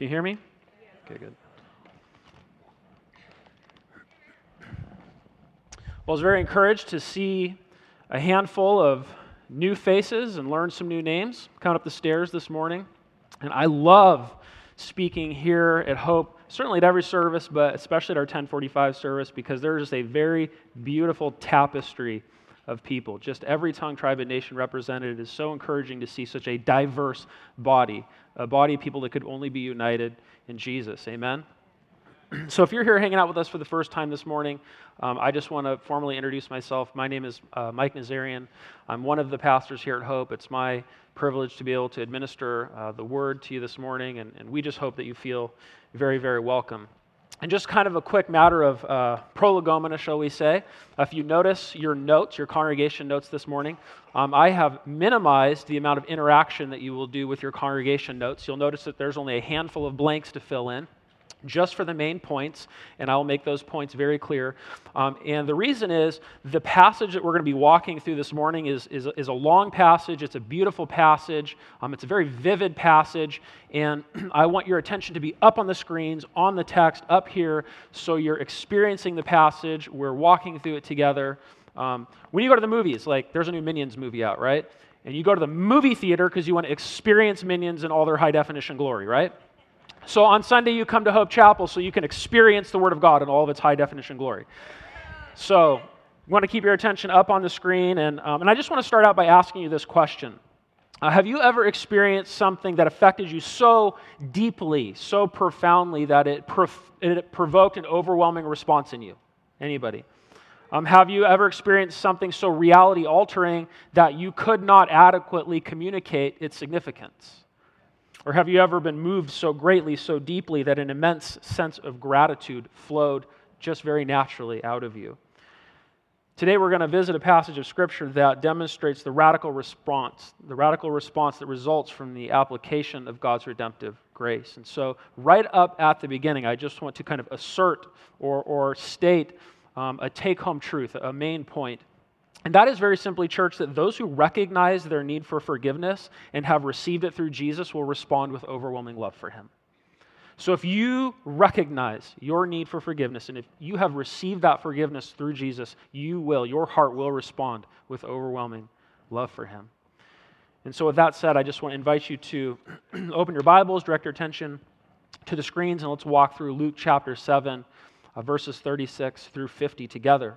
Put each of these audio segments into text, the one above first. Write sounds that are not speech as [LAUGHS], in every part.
Can you hear me? Okay, good. Well, I was very encouraged to see a handful of new faces and learn some new names coming up the stairs this morning. And I love speaking here at Hope, certainly at every service, but especially at our 1045 service, because there's just a very beautiful tapestry of people. Just every tongue, tribe, and nation represented. It is so encouraging to see such a diverse body, a body of people that could only be united in Jesus. Amen? [CLEARS THROAT] So, if you're here hanging out with us for the first time this morning, um, I just want to formally introduce myself. My name is uh, Mike Nazarian. I'm one of the pastors here at Hope. It's my privilege to be able to administer uh, the word to you this morning, and, and, we just hope that you feel very, very welcome. And just kind of a quick matter of uh, prolegomena, shall we say. If you notice your notes, your congregation notes this morning, um, I have minimized the amount of interaction that you will do with your congregation notes. You'll notice that there's only a handful of blanks to fill in just for the main points, and I will make those points very clear. Um, and the reason is the passage that we're going to be walking through this morning is, is, is a long passage. It's a beautiful passage. Um, it's a very vivid passage, and [CLEARS THROAT] I want your attention to be up on the screens, on the text, up here, so you're experiencing the passage. We're walking through it together. Um, when you go to the movies, like there's a new Minions movie out, right? And you go to the movie theater because you want to experience Minions in all their high definition glory, right? So on Sunday, you come to Hope Chapel so you can experience the Word of God in all of its high definition glory. So you want to keep your attention up on the screen. And, um, and I just want to start out by asking you this question uh, Have you ever experienced something that affected you so deeply, so profoundly, that it, prof- it provoked an overwhelming response in you? Anybody? Um, have you ever experienced something so reality altering that you could not adequately communicate its significance? Or have you ever been moved so greatly, so deeply, that an immense sense of gratitude flowed just very naturally out of you? Today, we're going to visit a passage of Scripture that demonstrates the radical response, the radical response that results from the application of God's redemptive grace. And so, right up at the beginning, I just want to kind of assert or, or state um, a take home truth, a main point and that is very simply, church, that those who recognize their need for forgiveness and have received it through Jesus will respond with overwhelming love for him. So if you recognize your need for forgiveness and if you have received that forgiveness through Jesus, you will, your heart will respond with overwhelming love for him. And so, with that said, I just want to invite you to [CLEARS THROAT] open your Bibles, direct your attention to the screens, and let's walk through Luke chapter 7, uh, verses 36 through 50 together.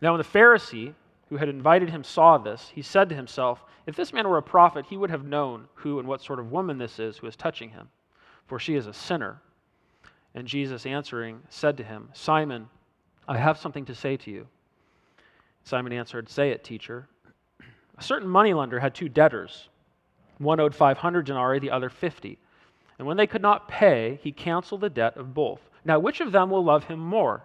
Now, when the Pharisee who had invited him saw this, he said to himself, If this man were a prophet, he would have known who and what sort of woman this is who is touching him, for she is a sinner. And Jesus answering said to him, Simon, I have something to say to you. Simon answered, Say it, teacher. A certain moneylender had two debtors. One owed 500 denarii, the other 50. And when they could not pay, he canceled the debt of both. Now, which of them will love him more?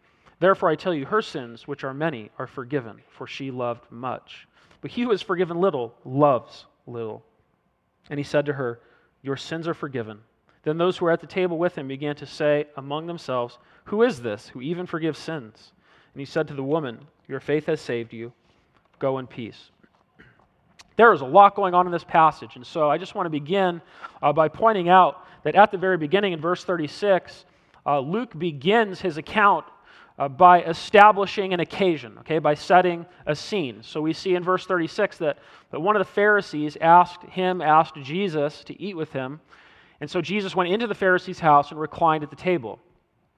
Therefore, I tell you, her sins, which are many, are forgiven, for she loved much. But he who is forgiven little loves little. And he said to her, Your sins are forgiven. Then those who were at the table with him began to say among themselves, Who is this who even forgives sins? And he said to the woman, Your faith has saved you. Go in peace. There is a lot going on in this passage. And so I just want to begin uh, by pointing out that at the very beginning in verse 36, uh, Luke begins his account uh, by establishing an occasion, okay, by setting a scene. So we see in verse 36 that, that one of the Pharisees asked him, asked Jesus to eat with him. And so Jesus went into the Pharisee's house and reclined at the table.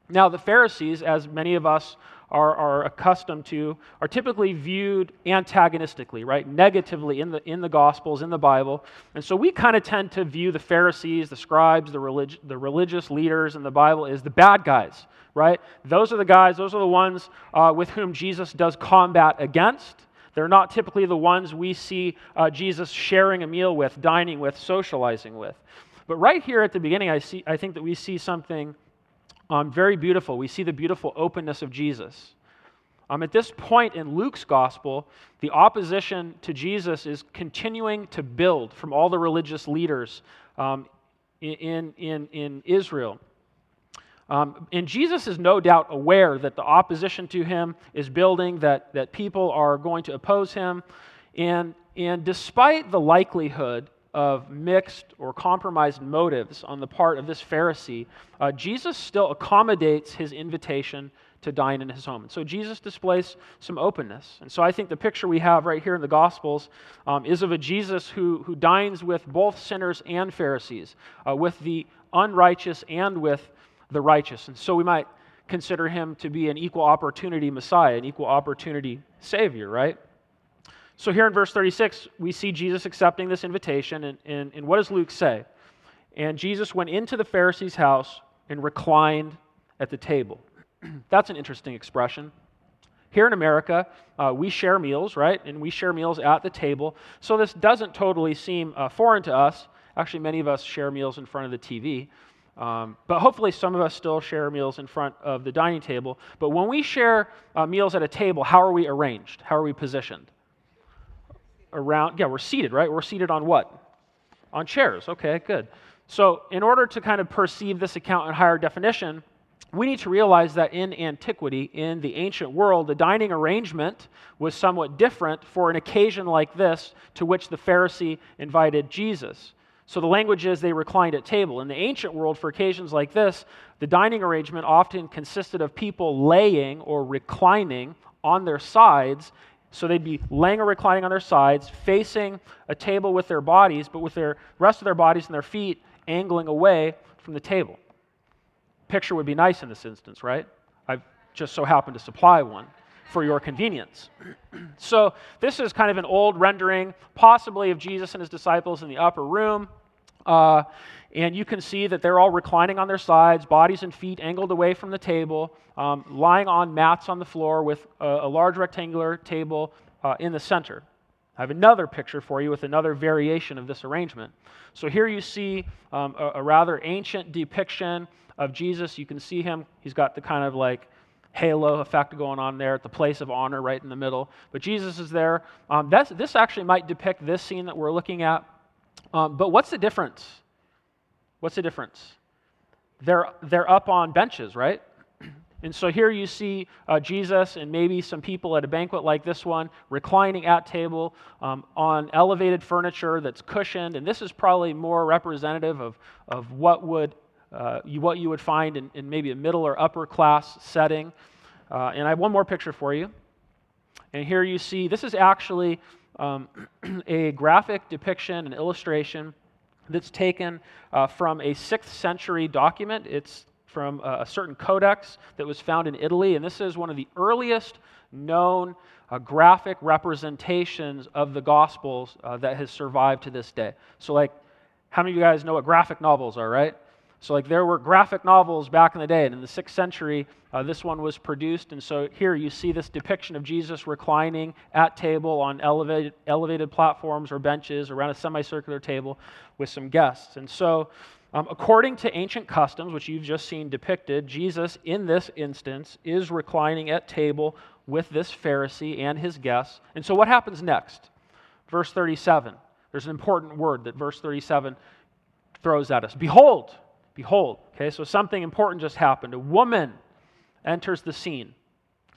Now, the Pharisees, as many of us are, are accustomed to, are typically viewed antagonistically, right? Negatively in the, in the Gospels, in the Bible. And so we kind of tend to view the Pharisees, the scribes, the, relig- the religious leaders in the Bible as the bad guys, right? Those are the guys, those are the ones uh, with whom Jesus does combat against. They're not typically the ones we see uh, Jesus sharing a meal with, dining with, socializing with. But right here at the beginning, I, see, I think that we see something um, very beautiful. We see the beautiful openness of Jesus. Um, at this point in Luke's gospel, the opposition to Jesus is continuing to build from all the religious leaders um, in, in, in Israel. Um, and Jesus is no doubt aware that the opposition to him is building, that, that people are going to oppose him. And, and despite the likelihood of mixed or compromised motives on the part of this Pharisee, uh, Jesus still accommodates his invitation to dine in his home. And so Jesus displays some openness. And so I think the picture we have right here in the Gospels um, is of a Jesus who, who dines with both sinners and Pharisees, uh, with the unrighteous and with the righteous. And so we might consider him to be an equal opportunity Messiah, an equal opportunity Savior, right? So here in verse 36, we see Jesus accepting this invitation. And, and, and what does Luke say? And Jesus went into the Pharisee's house and reclined at the table. [CLEARS THROAT] That's an interesting expression. Here in America, uh, we share meals, right? And we share meals at the table. So this doesn't totally seem uh, foreign to us. Actually, many of us share meals in front of the TV. Um, but hopefully, some of us still share meals in front of the dining table. But when we share uh, meals at a table, how are we arranged? How are we positioned? Around, yeah, we're seated, right? We're seated on what? On chairs. Okay, good. So, in order to kind of perceive this account in higher definition, we need to realize that in antiquity, in the ancient world, the dining arrangement was somewhat different for an occasion like this to which the Pharisee invited Jesus. So the language is they reclined at table. In the ancient world, for occasions like this, the dining arrangement often consisted of people laying or reclining on their sides so they'd be laying or reclining on their sides, facing a table with their bodies, but with their rest of their bodies and their feet angling away from the table. Picture would be nice in this instance, right? I've just so happened to supply one for your convenience. [CLEARS THROAT] so this is kind of an old rendering, possibly of Jesus and his disciples in the upper room. Uh, and you can see that they're all reclining on their sides, bodies and feet angled away from the table, um, lying on mats on the floor with a, a large rectangular table uh, in the center. I have another picture for you with another variation of this arrangement. So here you see um, a, a, rather ancient depiction of Jesus. You can see him, he's got the kind of like halo effect going on there at the place of honor right in the middle. But Jesus is there. Um, this actually might depict this scene that we're looking at. Um, but what's the difference? What's the difference? They're, they're up on benches, right? [CLEARS THROAT] And so here you see uh, Jesus and maybe some people at a banquet like this one reclining at table um, on elevated furniture that's cushioned. And this is probably more representative of, of what, would, uh, you, what you would find in, in, maybe a middle or upper class setting. Uh, and I have one more picture for you. And here you see this is actually um, [CLEARS THROAT] a graphic depiction, an illustration that's taken uh, from a 6th century document. It's from a, a certain codex that was found in Italy, and this is one of the earliest known uh, graphic representations of the Gospels uh, that has survived to this day. So, like, how many of you guys know what graphic novels are, right? So, like, there were graphic novels back in the day, and in the sixth century, uh, this one was produced. And so, here you see this depiction of Jesus reclining at table on elevated, elevated platforms or benches around a semicircular table with some guests. And so, um, according to ancient customs, which you've just seen depicted, Jesus, in this instance, is reclining at table with this Pharisee and his guests. And so, what happens next? Verse 37. There's an important word that verse 37 throws at us Behold, Behold, okay, so something important just happened. A woman enters the scene.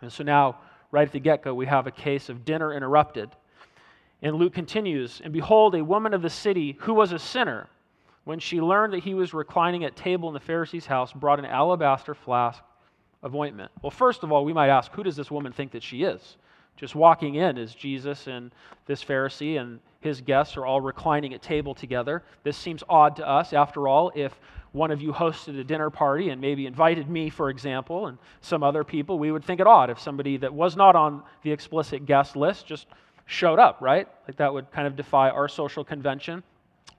And so now, right at the get go, we have a case of dinner interrupted. And Luke continues And behold, a woman of the city who was a sinner, when she learned that he was reclining at table in the Pharisee's house, brought an alabaster flask of ointment. Well, first of all, we might ask, who does this woman think that she is? Just walking in is Jesus and this Pharisee and his guests are all reclining at table together. This seems odd to us. After all, if one of you hosted a dinner party and maybe invited me, for example, and some other people, we would think it odd if somebody that was not on the explicit guest list just showed up, right? Like that would kind of defy our social convention.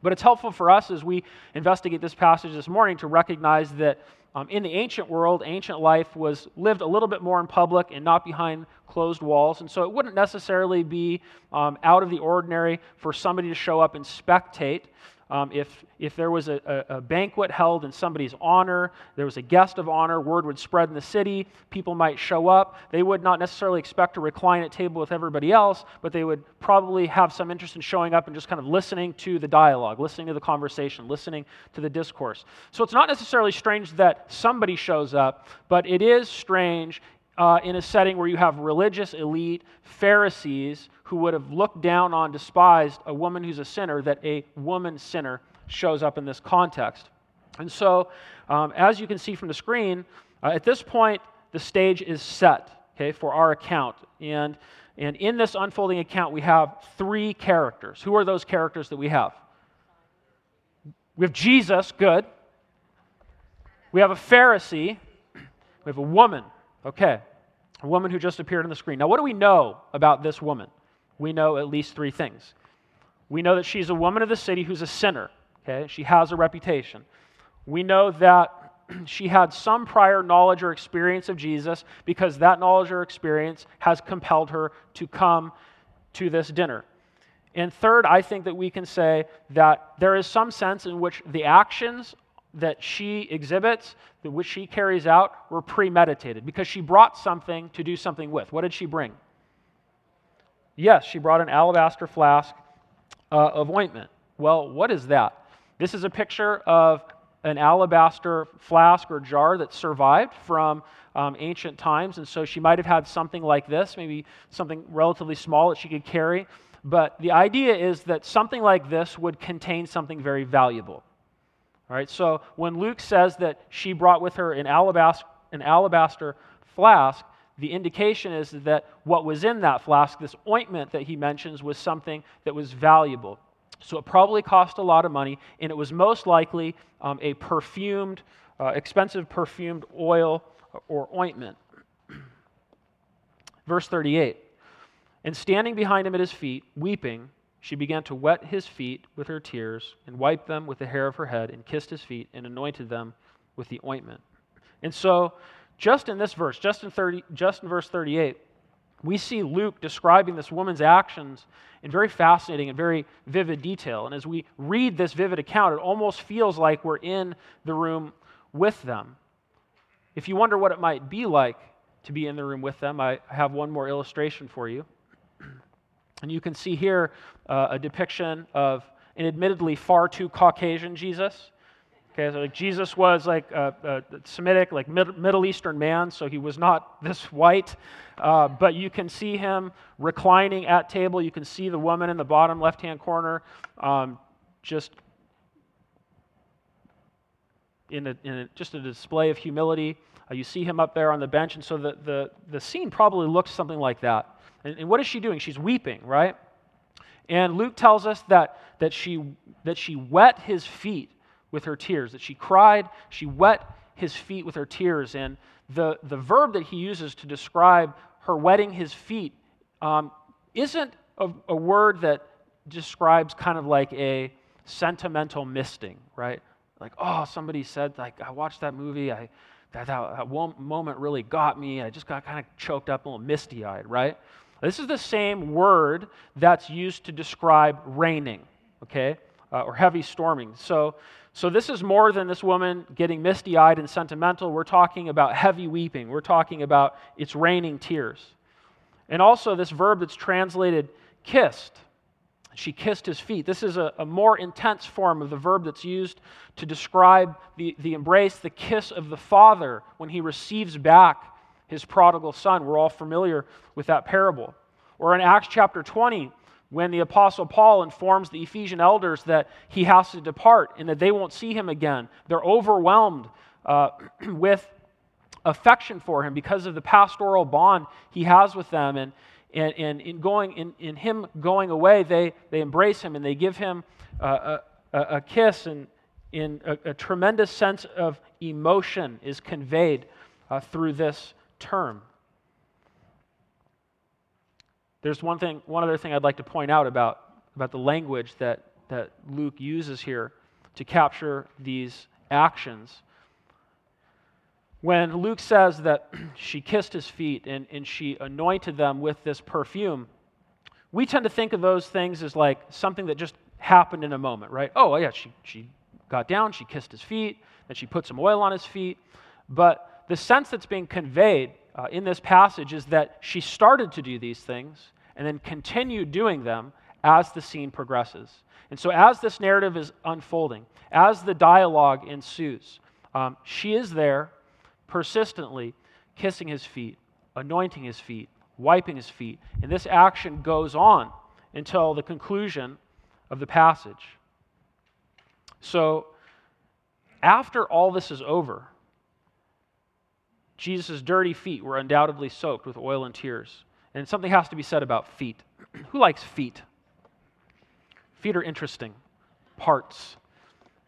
But it's helpful for us as we investigate this passage this morning to recognize that um, in the ancient world, ancient life was lived a little bit more in public and not behind closed walls. And so it wouldn't necessarily be um, out of the ordinary for somebody to show up and spectate. Um, if, if there was a, a, a, banquet held in somebody's honor, there was a guest of honor, word would spread in the city, people might show up. They would not necessarily expect to recline at table with everybody else, but they would probably have some interest in showing up and just kind of listening to the dialogue, listening to the conversation, listening to the discourse. So it's not necessarily strange that somebody shows up, but it is strange uh, in a setting where you have religious elite Pharisees who would have looked down on, despised a woman who's a sinner, that a woman sinner shows up in this context. And so, um, as you can see from the screen, uh, at this point, the stage is set okay, for our account. And, and in this unfolding account, we have three characters. Who are those characters that we have? We have Jesus, good. We have a Pharisee. We have a woman, Okay, a woman who just appeared on the screen. Now, what do we know about this woman? We know at least three things. We know that she's a woman of the city who's a sinner. Okay, she has a reputation. We know that [CLEARS THROAT] she had some prior knowledge or experience of Jesus because that knowledge or experience has compelled her to come to this dinner. And third, I think that we can say that there is some sense in which the actions that she exhibits, that which she carries out, were premeditated because she brought something to do something with. What did she bring? Yes, she brought an alabaster flask uh, of ointment. Well, what is that? This is a picture of an alabaster flask or jar that survived from um, ancient times. And so she might have had something like this, maybe something relatively small that she could carry. But the idea is that something like this would contain something very valuable. All right, so when Luke says that she brought with her an alabaster, an alabaster flask, the indication is that what was in that flask, this ointment that he mentions, was something that was valuable. So it probably cost a lot of money, and it was most likely um, a perfumed, uh, expensive perfumed oil or ointment. [CLEARS THROAT] Verse 38 And standing behind him at his feet, weeping, she began to wet his feet with her tears and wiped them with the hair of her head and kissed his feet and anointed them with the ointment. And so, just in this verse, just in, 30, just in verse 38, we see Luke describing this woman's actions in very fascinating and very vivid detail. And as we read this vivid account, it almost feels like we're in the room with them. If you wonder what it might be like to be in the room with them, I have one more illustration for you. And you can see here uh, a depiction of an admittedly far too Caucasian Jesus. Okay, so like Jesus was like a, a Semitic, like Mid- Middle Eastern man, so he was not this white. Uh, but you can see him reclining at table. You can see the woman in the bottom left hand corner, um, just in, a, in a, just a display of humility. Uh, you see him up there on the bench, and so the, the, the scene probably looks something like that. And, and what is she doing? She's weeping, right? And Luke tells us that, that, she, that she wet his feet with her tears, that she cried, she wet his feet with her tears. And the, the verb that he uses to describe her wetting his feet um, isn't a, a word that describes kind of like a sentimental misting, right? Like, oh, somebody said, like, I watched that movie, I, that, that, that moment really got me, I just got kind of choked up, a little misty eyed, right? This is the same word that's used to describe raining, okay, uh, or heavy storming. So, so this is more than this woman getting misty eyed and sentimental. We're talking about heavy weeping. We're talking about it's raining tears. And also, this verb that's translated kissed. She kissed his feet. This is a, a more intense form of the verb that's used to describe the, the embrace, the kiss of the father when he receives back his prodigal son. We're all familiar with that parable. Or in Acts chapter 20, when the apostle Paul informs the Ephesian elders that he has to depart and that they won't see him again, they're overwhelmed uh, [CLEARS THROAT] with affection for him because of the pastoral bond he has with them. And, and, and in, going, in, in him going away, they, they embrace him and they give him uh, a, a, kiss and in a, a tremendous sense of emotion is conveyed uh, through this term. There's one thing, one other thing I'd like to point out about, about the language that, that Luke uses here to capture these actions. When Luke says that [CLEARS THROAT] she kissed his feet and, and she anointed them with this perfume, we tend to think of those things as like something that just happened in a moment, right? Oh, yeah, she, she got down, she kissed his feet, then she put some oil on his feet. But the sense that's being conveyed uh, in this passage is that she started to do these things and then continued doing them as the scene progresses. And so, as this narrative is unfolding, as the dialogue ensues, um, she is there persistently kissing his feet, anointing his feet, wiping his feet. And this action goes on until the conclusion of the passage. So, after all this is over, Jesus' dirty feet were undoubtedly soaked with oil and tears. And something has to be said about feet. [CLEARS THROAT] Who likes feet? Feet are interesting parts.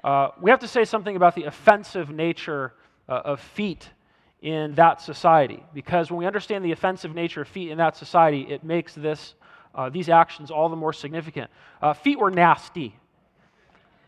Uh, we have to say something about the offensive nature uh, of feet in that society because when we understand the offensive nature of feet in that society, it makes this, uh, these actions all the more significant. Uh, feet were nasty.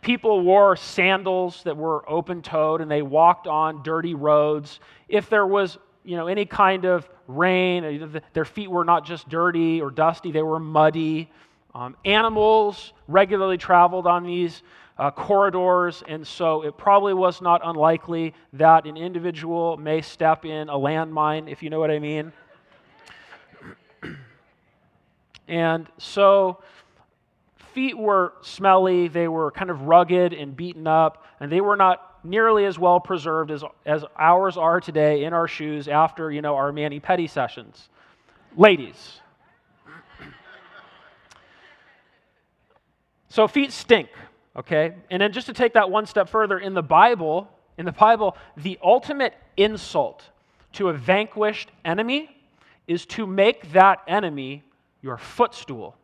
People wore sandals that were open toed and they walked on dirty roads. If there was you know, any kind of rain, uh, their feet were not just dirty or dusty, they were muddy. Um, animals regularly traveled on these uh, corridors, and so it probably was not unlikely that an individual may step in a landmine, if you know what I mean. [CLEARS THROAT] and so feet were smelly, they were kind of rugged and beaten up, and they were not nearly as well preserved as, as ours are today in our shoes after, you know, our mani pedi sessions. Ladies, So feet stink, okay? And then just to take that one step further, in the Bible, in the Bible, the ultimate insult to a vanquished enemy is to make that enemy your footstool.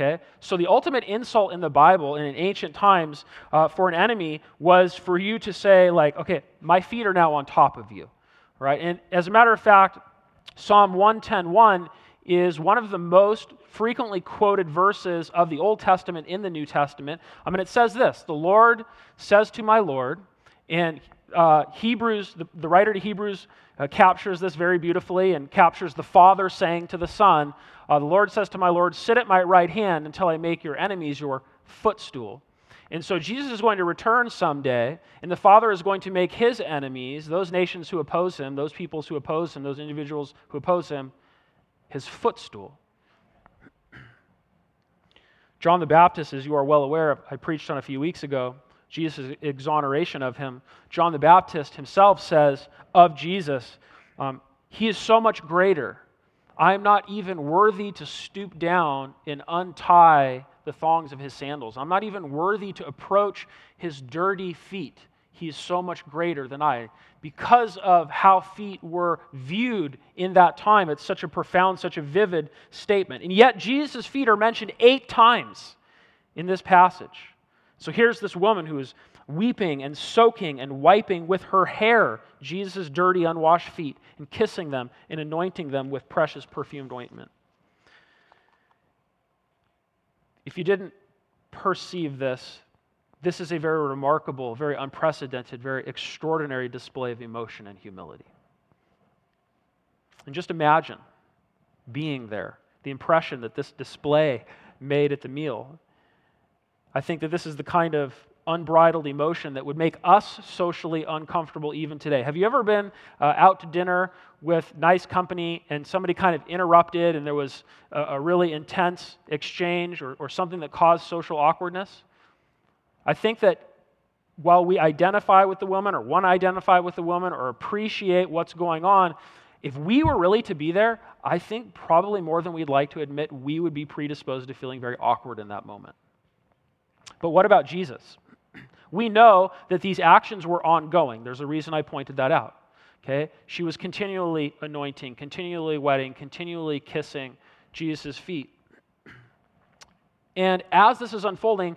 Okay? So the ultimate insult in the Bible and in ancient times uh, for an enemy was for you to say, like, okay, my feet are now on top of you. Right? And as a matter of fact, Psalm 110.1 is one of the most frequently quoted verses of the Old Testament in the New Testament. I mean, it says this The Lord says to my Lord, and uh, Hebrews, the, the, writer to Hebrews uh, captures this very beautifully and captures the Father saying to the Son, uh, The Lord says to my Lord, Sit at my right hand until I make your enemies your footstool. And so Jesus is going to return someday, and the Father is going to make his enemies, those nations who oppose him, those peoples who oppose him, those individuals who oppose him, his footstool. John the Baptist, as you are well aware, I preached on a few weeks ago, Jesus' exoneration of him. John the Baptist himself says of Jesus, um, He is so much greater. I am not even worthy to stoop down and untie the thongs of his sandals. I'm not even worthy to approach his dirty feet. He is so much greater than I. Because of how feet were viewed in that time, it's such a profound, such a vivid statement. And yet, Jesus' feet are mentioned eight times in this passage. So here's this woman who is weeping and soaking and wiping with her hair Jesus' dirty, unwashed feet and kissing them and anointing them with precious perfumed ointment. If you didn't perceive this, this is a very remarkable, very unprecedented, very extraordinary display of emotion and humility. And just imagine being there, the impression that this display made at the meal. I think that this is the kind of unbridled emotion that would make us socially uncomfortable even today. Have you ever been uh, out to dinner with nice company and somebody kind of interrupted and there was a, a really intense exchange or, or something that caused social awkwardness? I think that while we identify with the woman or want to identify with the woman or appreciate what's going on, if we were really to be there, I think probably more than we'd like to admit, we would be predisposed to feeling very awkward in that moment. But what about Jesus? We know that these actions were ongoing. There's a reason I pointed that out. Okay? She was continually anointing, continually wetting, continually kissing Jesus' feet. And as this is unfolding,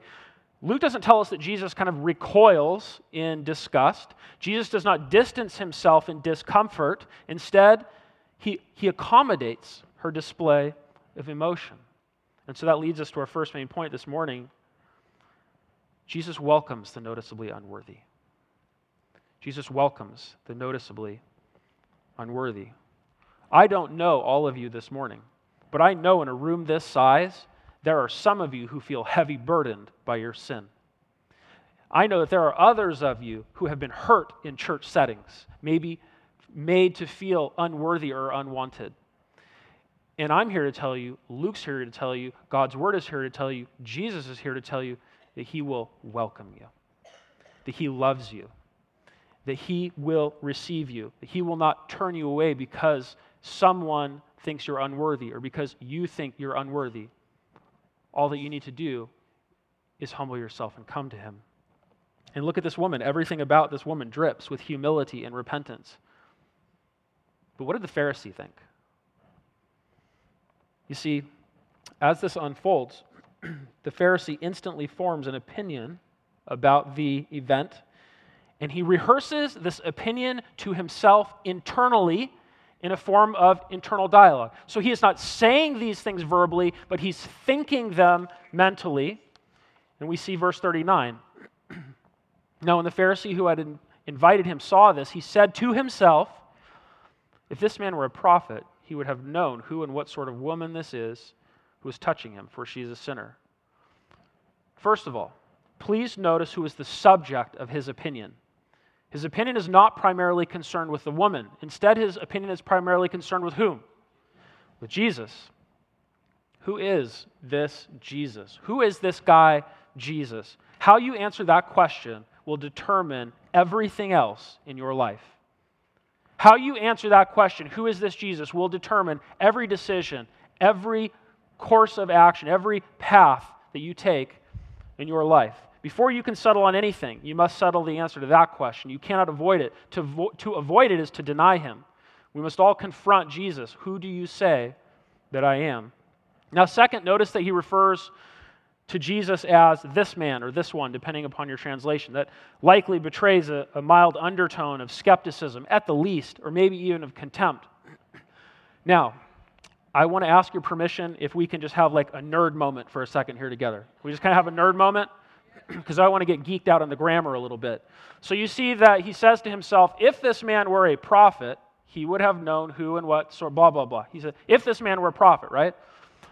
Luke doesn't tell us that Jesus kind of recoils in disgust. Jesus does not distance himself in discomfort. Instead, he, he accommodates her display of emotion. And so that leads us to our first main point this morning. Jesus welcomes the noticeably unworthy. Jesus welcomes the noticeably unworthy. I don't know all of you this morning, but I know in a room this size, there are some of you who feel heavy burdened by your sin. I know that there are others of you who have been hurt in church settings, maybe made to feel unworthy or unwanted. And I'm here to tell you, Luke's here to tell you, God's word is here to tell you, Jesus is here to tell you that he will welcome you, that he loves you, that he will receive you, that he will not turn you away because someone thinks you're unworthy or because you think you're unworthy. All that you need to do is humble yourself and come to him. And look at this woman. Everything about this woman drips with humility and repentance. But what did the Pharisee think? You see, as this unfolds, the Pharisee instantly forms an opinion about the event, and he rehearses this opinion to himself internally in a form of internal dialogue. So he is not saying these things verbally, but he's thinking them mentally. And we see verse 39. [CLEARS THROAT] now, when the Pharisee who had invited him saw this, he said to himself, If this man were a prophet, he would have known who and what sort of woman this is who is touching him, for she is a sinner. First of all, please notice who is the subject of his opinion. His opinion is not primarily concerned with the woman. Instead, his opinion is primarily concerned with whom? With Jesus. Who is this Jesus? Who is this guy, Jesus? How you answer that question will determine everything else in your life. How you answer that question, who is this Jesus, will determine every decision, every course of action, every path that you take in your life. Before you can settle on anything, you must settle the answer to that question. You cannot avoid it. To, vo- to avoid it is to deny him. We must all confront Jesus. Who do you say that I am? Now, second, notice that he refers to Jesus as this man or this one, depending upon your translation. That likely betrays a, a mild undertone of skepticism, at the least, or maybe even of contempt. Now, I want to ask your permission if we can just have like a nerd moment for a second here together. We just kind of have a nerd moment [CLEARS THROAT] because I want to get geeked out on the grammar a little bit. So you see that he says to himself, if this man were a prophet, he would have known who and what, sort blah, blah, blah. He said, if this man were a prophet, right?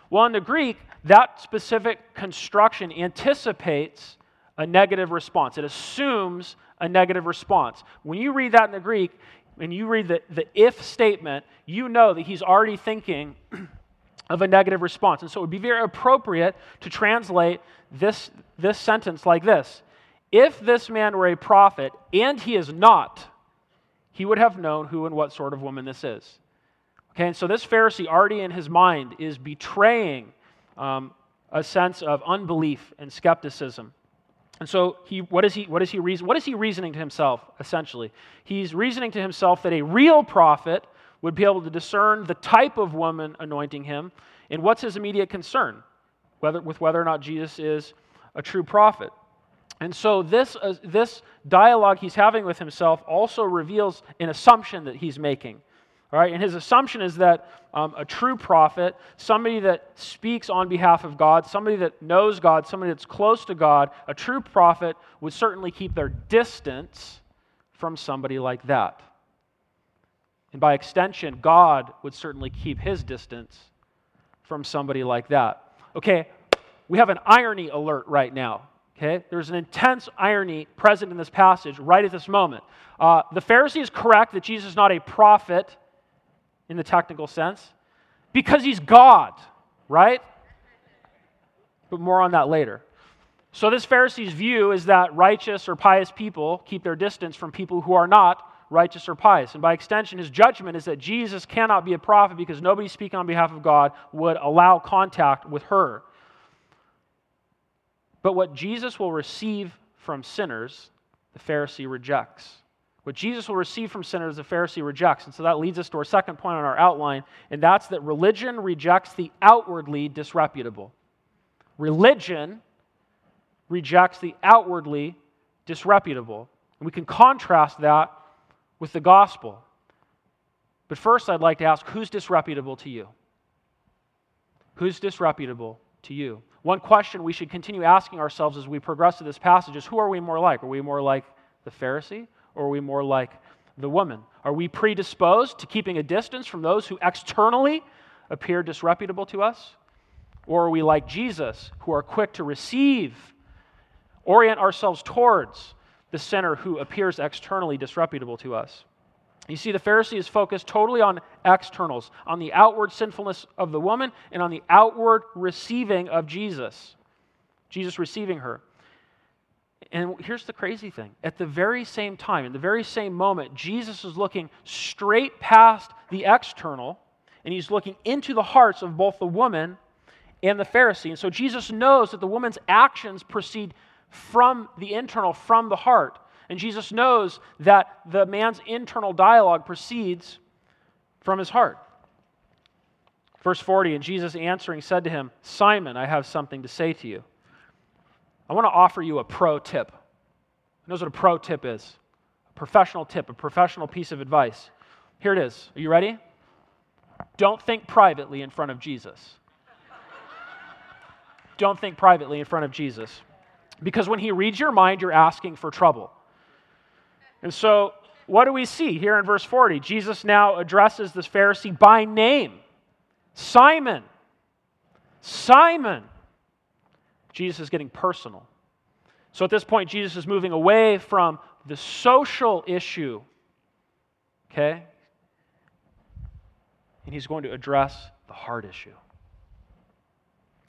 Well, in the Greek, that specific construction anticipates a negative response. It assumes a negative response. When you read that in the Greek, and you read the, the if statement, you know that he's already thinking of a negative response. And so it would be very appropriate to translate this, this sentence like this If this man were a prophet, and he is not, he would have known who and what sort of woman this is. Okay, and so this Pharisee already in his mind is betraying um, a sense of unbelief and skepticism. And so he, what, is he, what, is he reason, what is he reasoning to himself, essentially? He's reasoning to himself that a real prophet would be able to discern the type of woman anointing him. And what's his immediate concern? Whether, with whether or not Jesus is a true prophet. And so this, uh, this dialogue he's having with himself also reveals an assumption that he's making. All right, and his assumption is that um, a true prophet, somebody that speaks on behalf of God, somebody that knows God, somebody that's close to God, a true prophet would certainly keep their distance from somebody like that. And by extension, God would certainly keep his distance from somebody like that. Okay, we have an irony alert right now. Okay, there's an intense irony present in this passage right at this moment. Uh, the Pharisee is correct that Jesus is not a prophet in the technical sense because he's God, right? But more on that later. So, this Pharisee's view is that righteous or pious people keep their distance from people who are not righteous or pious. And by extension, his judgment is that Jesus cannot be a prophet because nobody speaking on behalf of God would allow contact with her. But what Jesus will receive from sinners, the Pharisee rejects. What Jesus will receive from sinners, the Pharisee rejects. And so that leads us to our second point on our outline, and that's that religion rejects the outwardly disreputable. Religion rejects the outwardly disreputable. And we can contrast that with the gospel. But first, I'd like to ask who's disreputable to you? Who's disreputable to you? One question we should continue asking ourselves as we progress through this passage is who are we more like? Are we more like the Pharisee or are we more like the woman? Are we predisposed to keeping a distance from those who externally appear disreputable to us? Or are we like Jesus, who are quick to receive, orient ourselves towards the sinner who appears externally disreputable to us? You see, the Pharisee is focused totally on externals, on the outward sinfulness of the woman, and on the outward receiving of Jesus. Jesus receiving her. And here's the crazy thing at the very same time, in the very same moment, Jesus is looking straight past the external, and he's looking into the hearts of both the woman and the Pharisee. And so Jesus knows that the woman's actions proceed from the internal, from the heart. And Jesus knows that the man's internal dialogue proceeds from his heart. Verse 40 And Jesus answering said to him, Simon, I have something to say to you. I want to offer you a pro tip. Who knows what a pro tip is? A professional tip, a professional piece of advice. Here it is. Are you ready? Don't think privately in front of Jesus. Don't think privately in front of Jesus. Because when he reads your mind, you're asking for trouble. And so, what do we see here in verse 40? Jesus now addresses this Pharisee by name Simon. Simon. Jesus is getting personal. So, at this point, Jesus is moving away from the social issue, okay? And he's going to address the heart issue.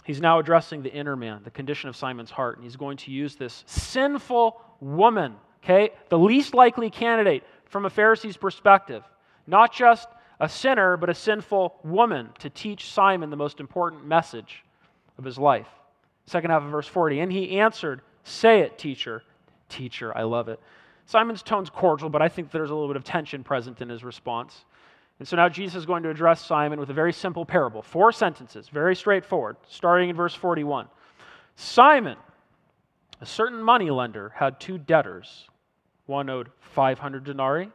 He's now addressing the inner man, the condition of Simon's heart, and he's going to use this sinful woman, okay, the least likely candidate from a Pharisee's perspective, not just a sinner, but a sinful woman, to teach Simon the most important message of his life. Second half of verse 40. And he answered, Say it, teacher. Teacher, I love it. Simon's tone's cordial, but I think there's a little bit of tension present in his response. And so now Jesus is going to address Simon with a very simple parable. Four sentences, very straightforward, starting in verse 41. Simon, a certain money lender, had two debtors. One owed 500 denarii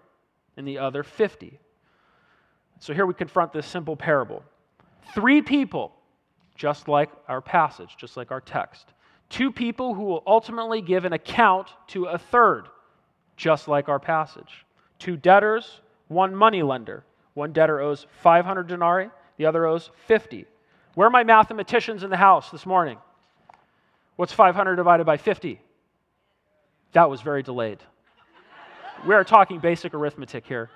and the other 50. So here we confront this simple parable. Three people, just like our passage, just like our text. Two people who will ultimately give an account to a third, just like our passage. Two debtors, one money lender. One debtor owes 500 denarii, the other owes 50. Where are my mathematicians in the house this morning? What's 500 divided by 50? That was very delayed. we are talking basic arithmetic here.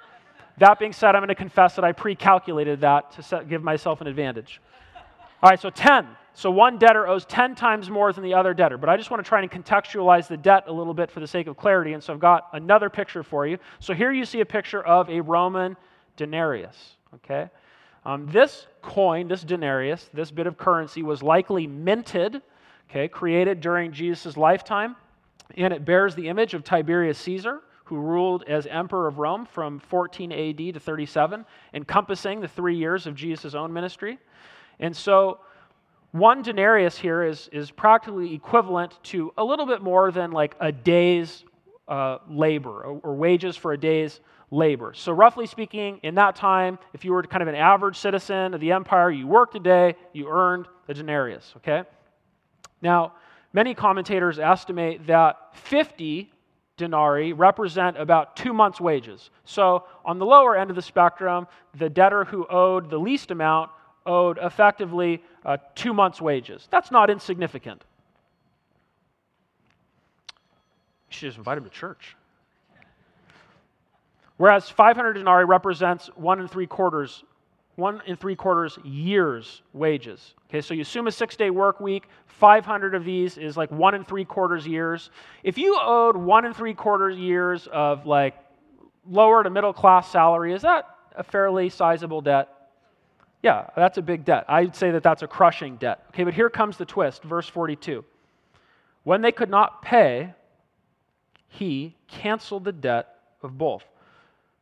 That being said, I'm going to confess that I pre calculated that to set, give myself an advantage. All right, so 10. So one debtor owes 10 times more than the other debtor. But I just want to try and contextualize the debt a little bit for the sake of clarity. And so I've got another picture for you. So here you see a picture of a Roman denarius. Okay? Um, this coin, this denarius, this bit of currency was likely minted, okay, created during Jesus' lifetime, and it bears the image of Tiberius Caesar, who ruled as emperor of Rome from 14 AD to 37, encompassing the three years of Jesus' own ministry. And so, one denarius here is, is practically equivalent to a little bit more than like a day's uh, labor or, or wages for a day's labor. So, roughly speaking, in that time, if you were kind of an average citizen of the empire, you worked a day, you earned a denarius, okay? Now, many commentators estimate that 50 denarii represent about two months' wages. So, on the lower end of the spectrum, the debtor who owed the least amount owed effectively uh, two months' wages. That's not insignificant. Should just invite him to church. Whereas 500 denarii represents one and three quarters, one and three quarters years' wages. Okay, so you assume a six day work week, 500 of these is like one and three quarters years. If you owed one and three quarters years of like lower to middle class salary, is that a fairly sizable debt? Yeah, that's a big debt. I'd say that that's a crushing debt. Okay, but here comes the twist, verse 42. When they could not pay, he canceled the debt of both.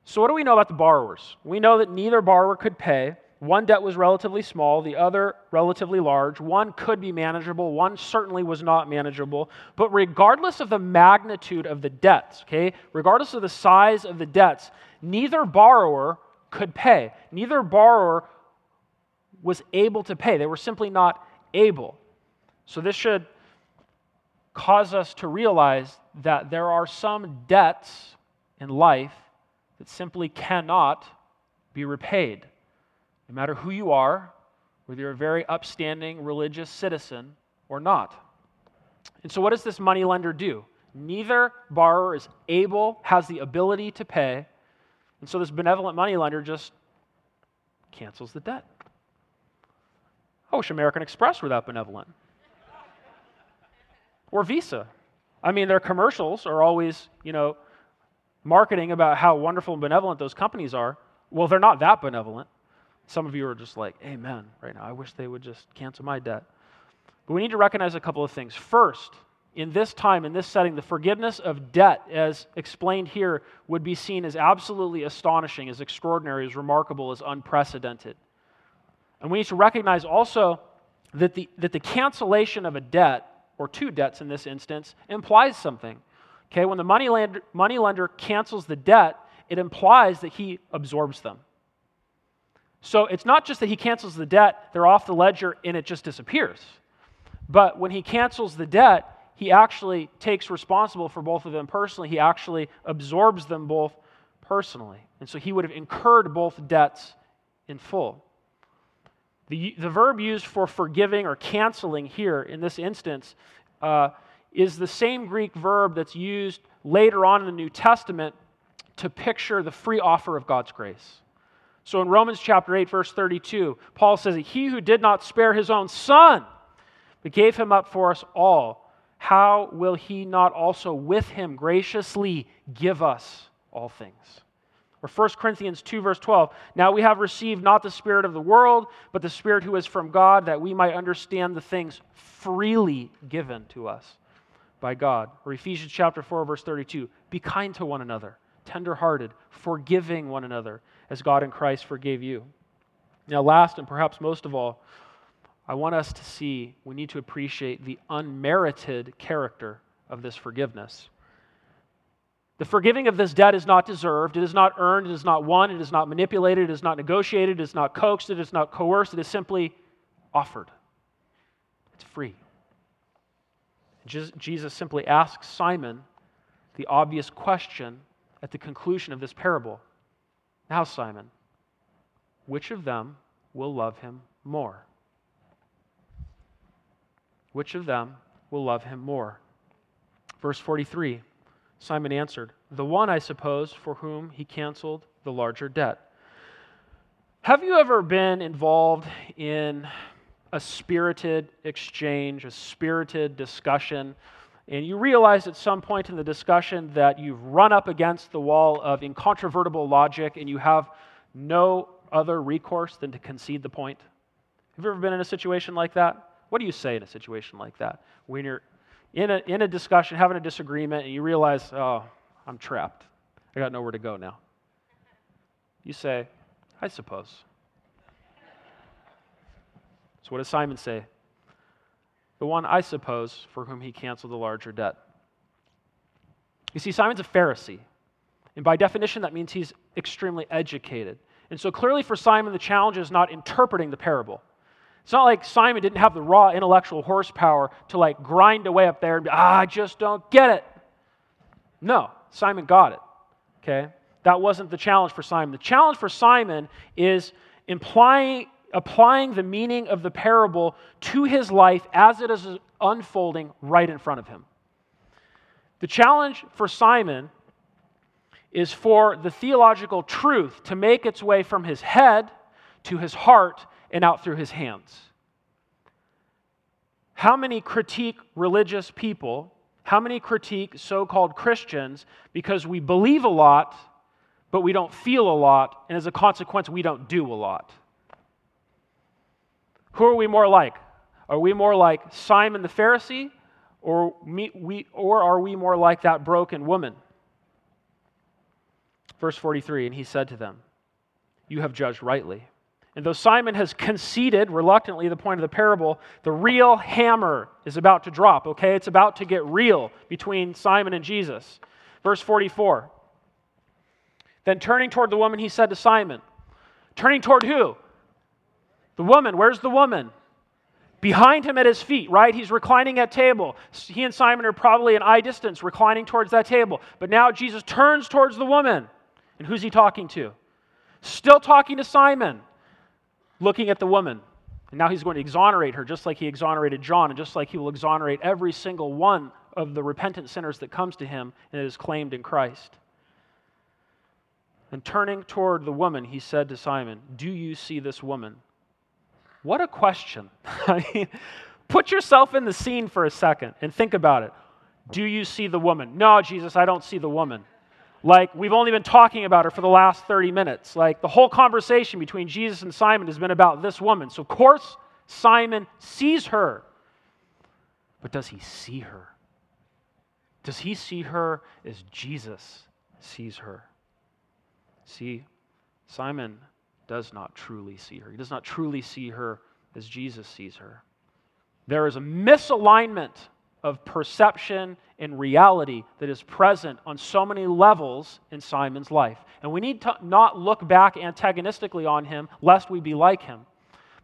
So, what do we know about the borrowers? We know that neither borrower could pay, One debt was relatively small, the other relatively large. One could be manageable, one certainly was not manageable. But regardless of the magnitude of the debts, okay, regardless of the size of the debts, neither borrower could pay. Neither borrower was able to pay. They were simply not able. So this should cause us to realize that there are some debts in life that simply cannot be repaid. No matter who you are, whether you're a very upstanding religious citizen or not. And so, what does this money lender do? Neither borrower is able, has the ability to pay. And so, this benevolent money lender just cancels the debt. Oh, I wish American Express were that benevolent. or Visa. I mean, their commercials are always, you know, marketing about how wonderful and benevolent those companies are. Well, they're not that benevolent. Some of you are just like, Amen, right now. I wish they would just cancel my debt. But we need to recognize a couple of things. First, in this time, in this setting, the forgiveness of debt, as explained here, would be seen as absolutely astonishing, as extraordinary, as remarkable, as unprecedented. And we need to recognize also that the, that the cancellation of a debt, or two debts in this instance, implies something. Okay, when the money lender, money lender cancels the debt, it implies that he absorbs them. So it's not just that he cancels the debt, they're off the ledger, and it just disappears. But when he cancels the debt, he actually takes responsible for both of them personally. He actually absorbs them both personally. And so he would have incurred both debts in full. The, the verb used for forgiving or canceling here in this instance uh, is the same Greek verb that's used later on in the New Testament to picture the free offer of God's grace. So in Romans chapter 8, verse 32, Paul says that he who did not spare his own son, but gave him up for us all, how will he not also with him graciously give us all things? Or 1 Corinthians 2, verse 12. Now we have received not the Spirit of the world, but the Spirit who is from God, that we might understand the things freely given to us by God. Or Ephesians chapter 4, verse 32. Be kind to one another, tenderhearted, forgiving one another as God in Christ forgave you. Now, last and perhaps most of all, I want us to see we need to appreciate the unmerited character of this forgiveness. The forgiving of this debt is not deserved, it is not earned, it is not won, it is not manipulated, it is not negotiated, it is not coaxed, it is not coerced, it is simply offered. It's free. Jesus simply asks Simon the obvious question at the conclusion of this parable. Now, Simon, which of them will love him more? Which of them will love him more? Verse 43 Simon answered, The one, I suppose, for whom he canceled the larger debt. Have you ever been involved in a spirited exchange, a spirited discussion and you realize at some point in the discussion that you've run up against the wall of incontrovertible logic and you have no other recourse than to concede the point. Have you ever been in a situation like that? What do you say in a situation like that? When you're in a, in a discussion, having a disagreement, and you realize, oh, I'm trapped. I got nowhere to go now. You say, I suppose. So, what does Simon say? the one, I suppose, for whom he canceled the larger debt. You see, Simon's a Pharisee. And by definition, that means he's extremely educated. And so clearly for Simon, the challenge is not interpreting the parable. It's not like Simon didn't have the raw intellectual horsepower to like grind away up there and be, ah, I just don't get it. No, Simon got it. Okay? That wasn't the challenge for Simon. The challenge for Simon is implying applying the meaning of the parable to his life as it is unfolding right in front of him. The challenge for Simon is for the theological truth to make its way from his head to his heart and out through his hands. How many critique religious people? How many critique so called Christians because we believe a lot, but we don't feel a lot, and as a consequence, we don't do a lot? Who are we more like? Are we more like Simon the Pharisee, or, me, we, or are we more like that broken woman? Verse 43 And he said to them, You have judged rightly. And though Simon has conceded reluctantly the point of the parable, the real hammer is about to drop, okay? It's about to get real between Simon and Jesus. Verse 44. Then turning toward the woman, he said to Simon, Turning toward who? The woman. Where's the woman? Behind him at his feet, right? He's reclining at table. He and Simon are probably an eye distance, reclining towards that table. But now Jesus turns towards the woman. And who's he talking to? Still talking to Simon looking at the woman. And now he's going to exonerate her, just like he exonerated John, and just like he will exonerate every single one of the repentant sinners that comes to him and is claimed in Christ. And turning toward the woman, he said to Simon, Do you see this woman? What a question. [LAUGHS] Put yourself in the scene for a second and think about it. Do you see the woman? No, Jesus, I don't see the woman. Like, we've only been talking about her for the last 30 minutes. Like, the whole conversation between Jesus and Simon has been about this woman. So, of course, Simon sees her. But does he see her? Does he see her as Jesus sees her? See, Simon does not truly see her. He does not truly see her as Jesus sees her. There is a misalignment of perception and reality that is present on so many levels in Simon's life. And we need to not look back antagonistically on him lest we be like him.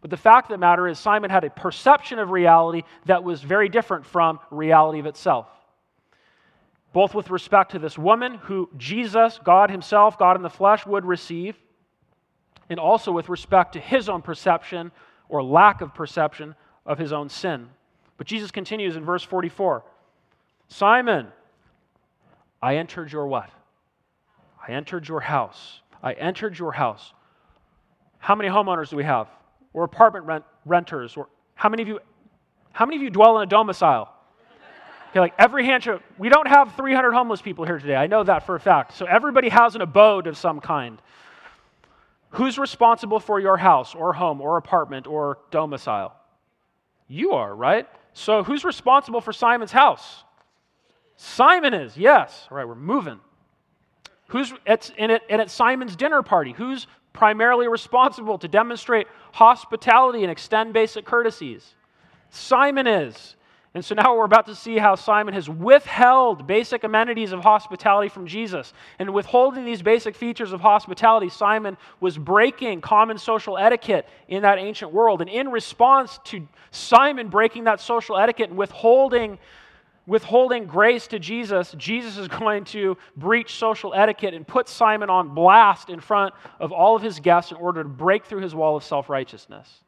But the fact of the matter is, Simon had a perception of reality that was very different from reality of itself. Both with respect to this woman who Jesus, God Himself, God in the flesh, would receive, and also with respect to his own perception or lack of perception of his own sin. But Jesus continues in verse 44 Simon, I entered your what? I entered your house. I entered your house. How many homeowners do we have? Or apartment rent, renters? Or how many of you how many of you dwell in a domicile? Okay, like every hand show, we don't have 300 homeless people here today. I know that for a fact. So everybody has an abode of some kind. Who's responsible for your house or home or apartment or domicile? You are, right? So, who's responsible for Simon's house? Simon is, yes. All right, we're moving. Who's at, and, at, and at Simon's dinner party? Who's primarily responsible to demonstrate hospitality and extend basic courtesies? Simon is. And so now we're about to see how Simon has withheld basic amenities of hospitality from Jesus. And withholding these basic features of hospitality, Simon was breaking common social etiquette in that ancient world. And in response to Simon breaking that social etiquette and withholding, withholding grace to Jesus, Jesus is [LAUGHS] going to breach social etiquette and put Simon on blast in front of all of his guests in order to break through his wall of self righteousness.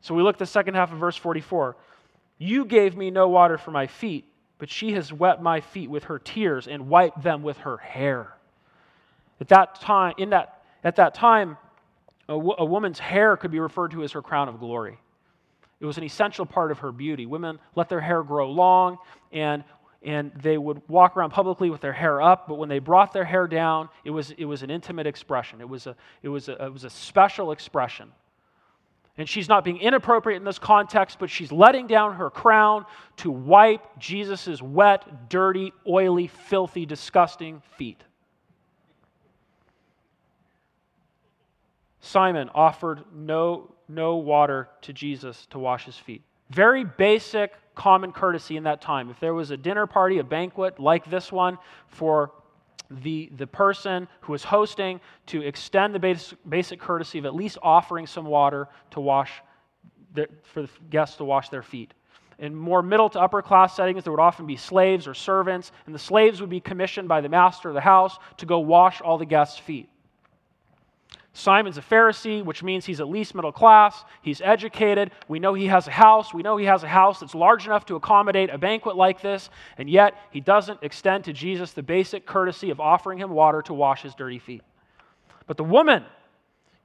So we look at the second half of verse 44. You gave me no water for my feet, but she has wet my feet with her tears and wiped them with her hair. At that time, in that, at that time, a, w- a woman's hair could be referred to as her crown of glory. It was an essential part of her beauty. Women let their hair grow long, and, and they would walk around publicly with their hair up, but when they brought their hair down, it was, it was an intimate expression. It was a, it was a, it was a special expression. And she's not being inappropriate in this context, but she's letting down her crown to wipe Jesus' wet, dirty, oily, filthy, disgusting feet. Simon offered no, no water to Jesus to wash his feet. Very basic, common courtesy in that time. If there was a dinner party, a banquet like this one for the, the person who is hosting to extend the basic, basic courtesy of at least offering some water to wash for the guests to wash their feet. In more middle to upper class settings, there would often be slaves or servants, and the slaves would be commissioned by the master of the house to go wash all the guests' feet. Simon's a Pharisee, which means he's at least middle class. He's educated. We know he has a house. We know he has a house that's large enough to accommodate a banquet like this, and yet he doesn't extend to Jesus the basic courtesy of offering him water to wash his dirty feet. But the woman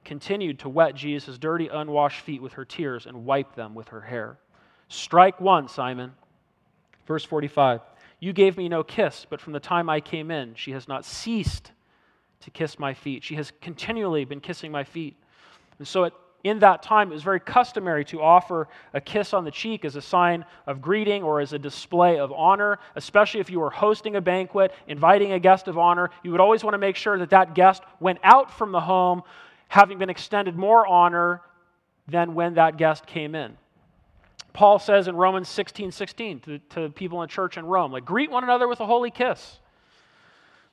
continued to wet Jesus' dirty, unwashed feet with her tears and wipe them with her hair. Strike one, Simon. Verse 45 You gave me no kiss, but from the time I came in, she has not ceased to kiss my feet. She has continually been kissing my feet. And so, in that time, it was very customary to offer a kiss on the cheek as a sign of greeting or as a display of honor, especially if you were hosting a banquet, inviting a guest of honor. You would always want to make sure that that guest went out from the home having been extended more honor than when that guest came in. Paul says in Romans 16 16 to, to people in church in Rome, like, greet one another with a holy kiss.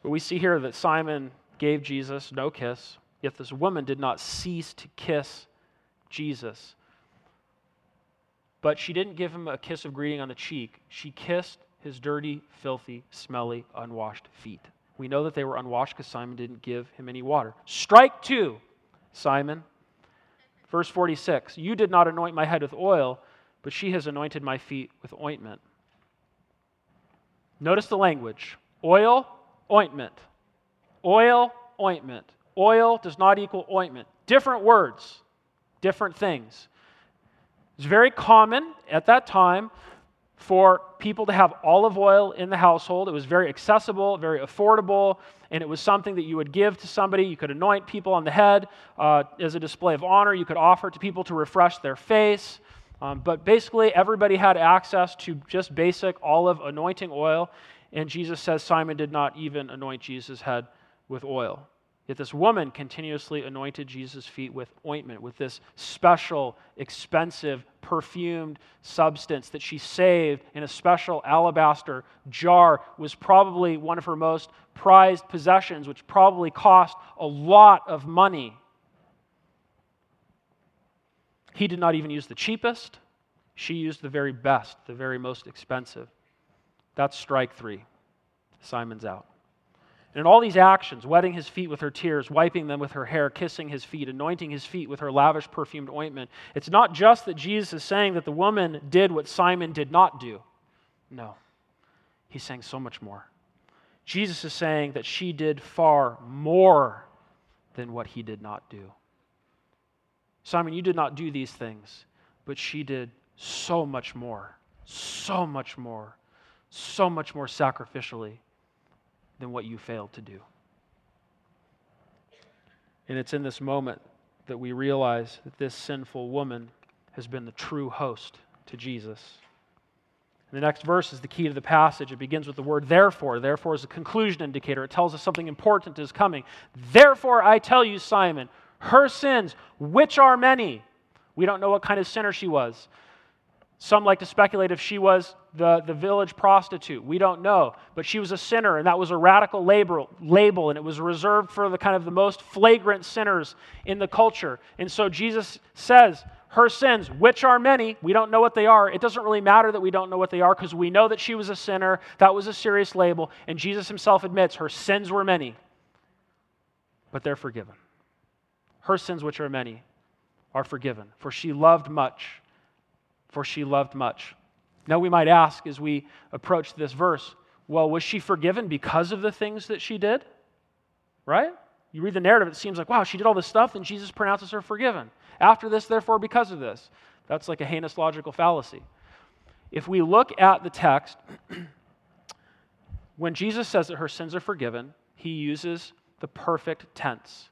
But we see here that Simon gave Jesus no kiss, yet this woman did not cease to kiss Jesus. But she didn't give him a kiss of greeting on the cheek. She kissed his dirty, filthy, smelly, unwashed feet. We know that they were unwashed because Simon didn't give him any water. Strike two, Simon. Verse 46 You did not anoint my head with oil, but she has anointed my feet with ointment. Notice the language oil, ointment. Oil, ointment. Oil does not equal ointment. Different words, different things. It's very common at that time for people to have olive oil in the household. It was very accessible, very affordable, and it was something that you would give to somebody. You could anoint people on the head uh, as a display of honor. You could offer it to people to refresh their face. Um, but basically, everybody had access to just basic olive anointing oil. And Jesus says Simon did not even anoint Jesus' head with oil. Yet this woman continuously anointed Jesus' feet with ointment, with this special, expensive, perfumed substance that she saved in a special alabaster jar, was probably one of her most prized possessions, which probably cost a lot of money. He did not even use the cheapest, she used the very best, the very most expensive. That's strike three. Simon's out. And in all these actions, wetting his feet with her tears, wiping them with her hair, kissing his feet, anointing his feet with her lavish perfumed ointment, it's not just that Jesus is saying that the woman did what Simon did not do. No, he's saying so much more. Jesus is saying that she did far more than what he did not do. Simon, you did not do these things, but she did so much more, so much more, so much more sacrificially than what you failed to do. And it's in this moment that we realize that this sinful woman has been the true host to Jesus. And the next verse is the key to the passage. It begins with the word therefore. Therefore is a conclusion indicator. It tells us something important is coming. Therefore, I tell you, Simon, her sins, which are many. We don't know what kind of sinner she was. Some like to speculate if she was the, the village prostitute. We don't know. But she was a sinner, and that was a radical label, label, and it was reserved for the kind of the most flagrant sinners in the culture. And so Jesus says, her sins, which are many, we don't know what they are. It doesn't really matter that we don't know what they are because we know that she was a sinner. That was a serious label. And Jesus himself admits her sins were many, but they're forgiven. Her sins, which are many, are forgiven, for she loved much for she loved much. Now, we might ask as we approach this verse, well, was she forgiven because of the things that she did? Right? You read the narrative, it seems like, wow, she did all this stuff, and Jesus pronounces her forgiven. After this, therefore, because of this. That's like a heinous logical fallacy. If we look at the text, [CLEARS THROAT] when Jesus says that her sins are forgiven, he uses the perfect tense.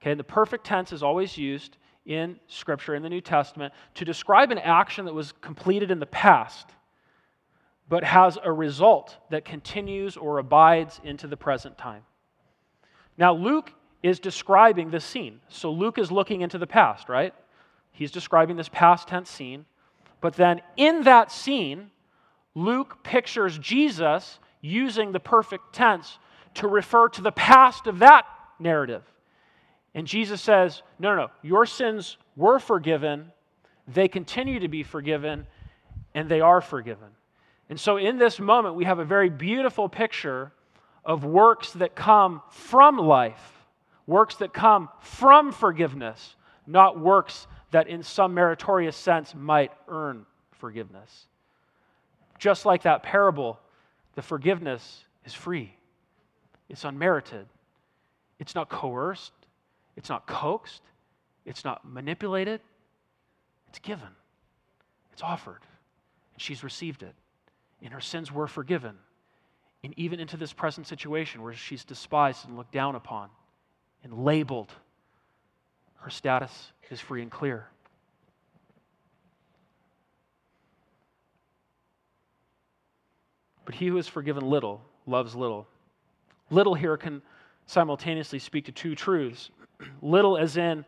Okay, and the perfect tense is always used in Scripture, in the New Testament, to describe an action that was completed in the past, but has a result that continues or abides into the present time. Now, Luke is describing this scene. So, Luke is looking into the past, right? He's describing this past tense scene. But then, in that scene, Luke pictures Jesus using the perfect tense to refer to the past of that narrative. And Jesus says, No, no, no. Your sins were forgiven, they continue to be forgiven, and they are forgiven. And so, in this moment, we have a very beautiful picture of works that come from life, works that come from forgiveness, not works that, in some meritorious sense, might earn forgiveness. Just like that parable, the forgiveness is free, it's unmerited, it's not coerced, it's not coaxed, it's not manipulated, it's given, it's offered. And she's received it. And her sins were forgiven. And even into this present situation where she's despised and looked down upon and labeled, her status is free and clear. But he who is forgiven little loves little. Little here can simultaneously speak to two truths. Little as in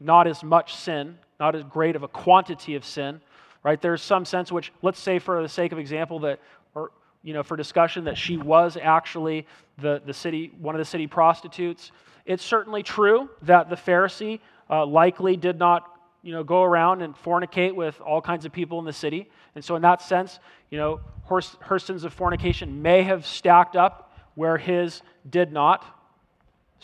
not as much sin, not as great of a quantity of sin, right? There's some sense which, let's say for the sake of example, that, or, you know, for discussion, that she was actually the, the city, one of the city prostitutes. It's certainly true that the Pharisee uh, likely did not, you know, go around and fornicate with all kinds of people in the city. And so in that sense, you know, her, her sins of fornication may have stacked up where his did not.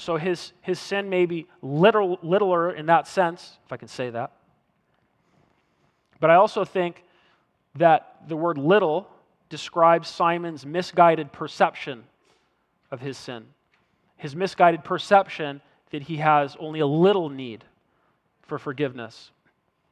So his, his sin may be little, littler in that sense, if I can say that. But I also think that the word little describes Simon's misguided perception of his sin. His misguided perception that he has only a little need for forgiveness.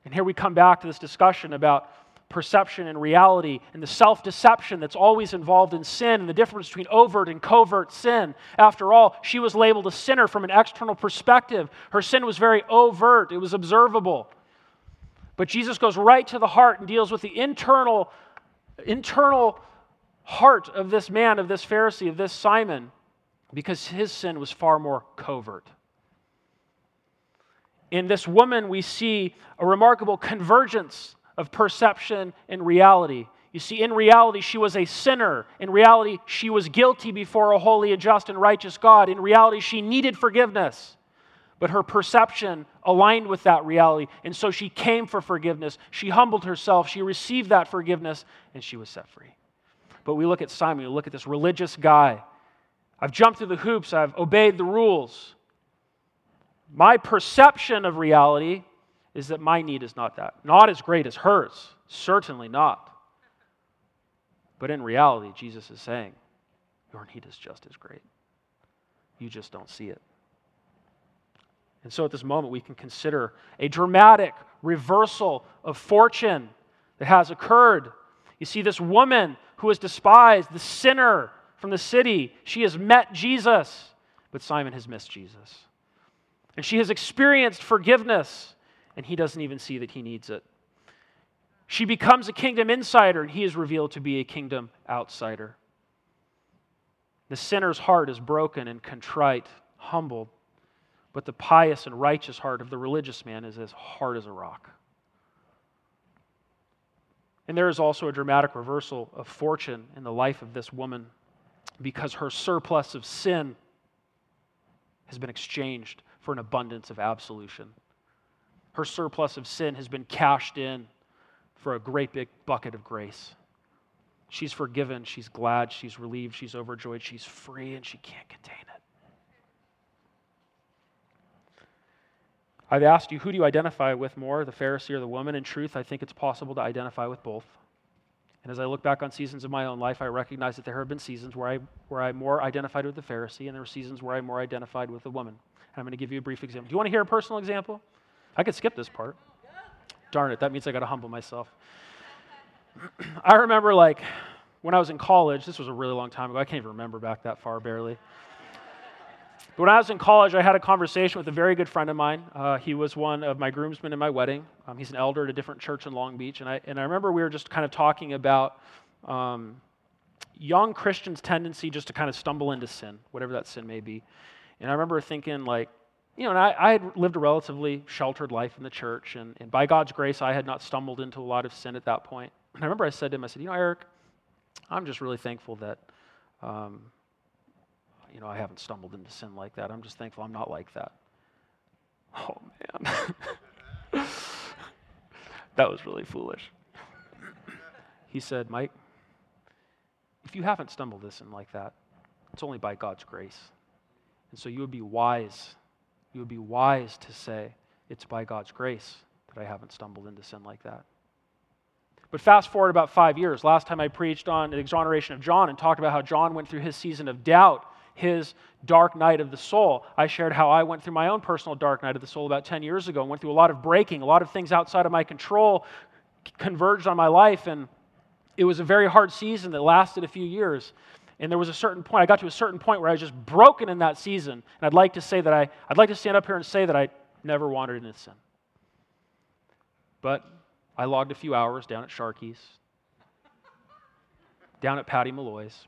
And here we come back to this discussion about perception and reality and the self deception that's always involved in sin and the difference between overt and covert sin. After all, she was labeled a sinner from an external perspective. Her sin was very overt, it was observable. But Jesus goes right to the heart and deals with the internal, internal heart of this man, of this Pharisee, of this Simon, because his sin was far more covert. In this woman, we see a remarkable convergence of perception and reality. You see, in reality, she was a sinner. In reality, she was guilty before a holy and just and righteous God. In reality, she needed forgiveness. But her perception aligned with that reality. And so she came for forgiveness. She humbled herself. She received that forgiveness, and she was set free. But we look at Simon, we look at this religious guy. I've jumped through the hoops, I've obeyed the rules. My perception of reality is that my need is not that. Not as great as hers. Certainly not. But in reality, Jesus is saying, Your need is just as great. You just don't see it. And so at this moment, we can consider a dramatic reversal of fortune that has occurred. You see, this woman who was despised, the sinner from the city, she has met Jesus, but Simon has missed Jesus. And she has experienced forgiveness, and he doesn't even see that he needs it. She becomes a kingdom insider, and he is revealed to be a kingdom outsider. The sinner's heart is broken and contrite, humbled but the pious and righteous heart of the religious man is as hard as a rock. And there is also a dramatic reversal of fortune in the life of this woman because her surplus of sin has been exchanged for an abundance of absolution. Her surplus of sin has been cashed in for a great big bucket of grace. She's forgiven, she's glad, she's relieved, she's overjoyed, she's free, and she can't contain it. I've asked you, who do you identify with more, the Pharisee or the woman? In truth, I think it's possible to identify with both. And as I look back on seasons of my own life, I recognize that there have been seasons where I, where I more identified with the Pharisee, and there were seasons where I more identified with the woman. And I'm going to give you a brief example. Do you want to hear a personal example? I could skip this part. Darn it, that means I got to humble myself. [CLEARS THROAT] I remember, like, when I was in college, this was a really long time ago. I can't even remember back that far, barely. But when I was in college, I had a conversation with a very good friend of mine. Uh, he was one of my groomsmen in my wedding. Um, he's an elder at a different church in Long Beach. And I, and I remember we were just kind of talking about um, young Christians' tendency just to kind of stumble into sin, whatever that sin may be. And I remember thinking, like, you know, and I, I had lived a relatively sheltered life in the church. And, and by God's grace, I had not stumbled into a lot of sin at that point. And I remember I said to him, I said, you know, Eric, I'm just really thankful that. Um, you know, I haven't stumbled into sin like that. I'm just thankful I'm not like that. Oh, man. [LAUGHS] that was really foolish. he said, Mike, if you haven't stumbled into sin like that, it's only by God's grace. And so you would be wise. You would be wise to say, it's by God's grace that I haven't stumbled into sin like that. But fast forward about five years. Last time I preached on the exoneration of John and talked about how John went through his season of doubt his dark night of the soul. I shared how I went through my own personal dark night of the soul about 10 years ago and went through a lot of breaking, a lot of things outside of my control converged on my life. And it was a very hard season that lasted a few years. And there was a certain point, I got to a certain point where I was just broken in that season. And I'd like to say that I, I'd like to stand up here and say that I never wandered into sin. But I logged a few hours down at Sharky's, down at Patty Malloy's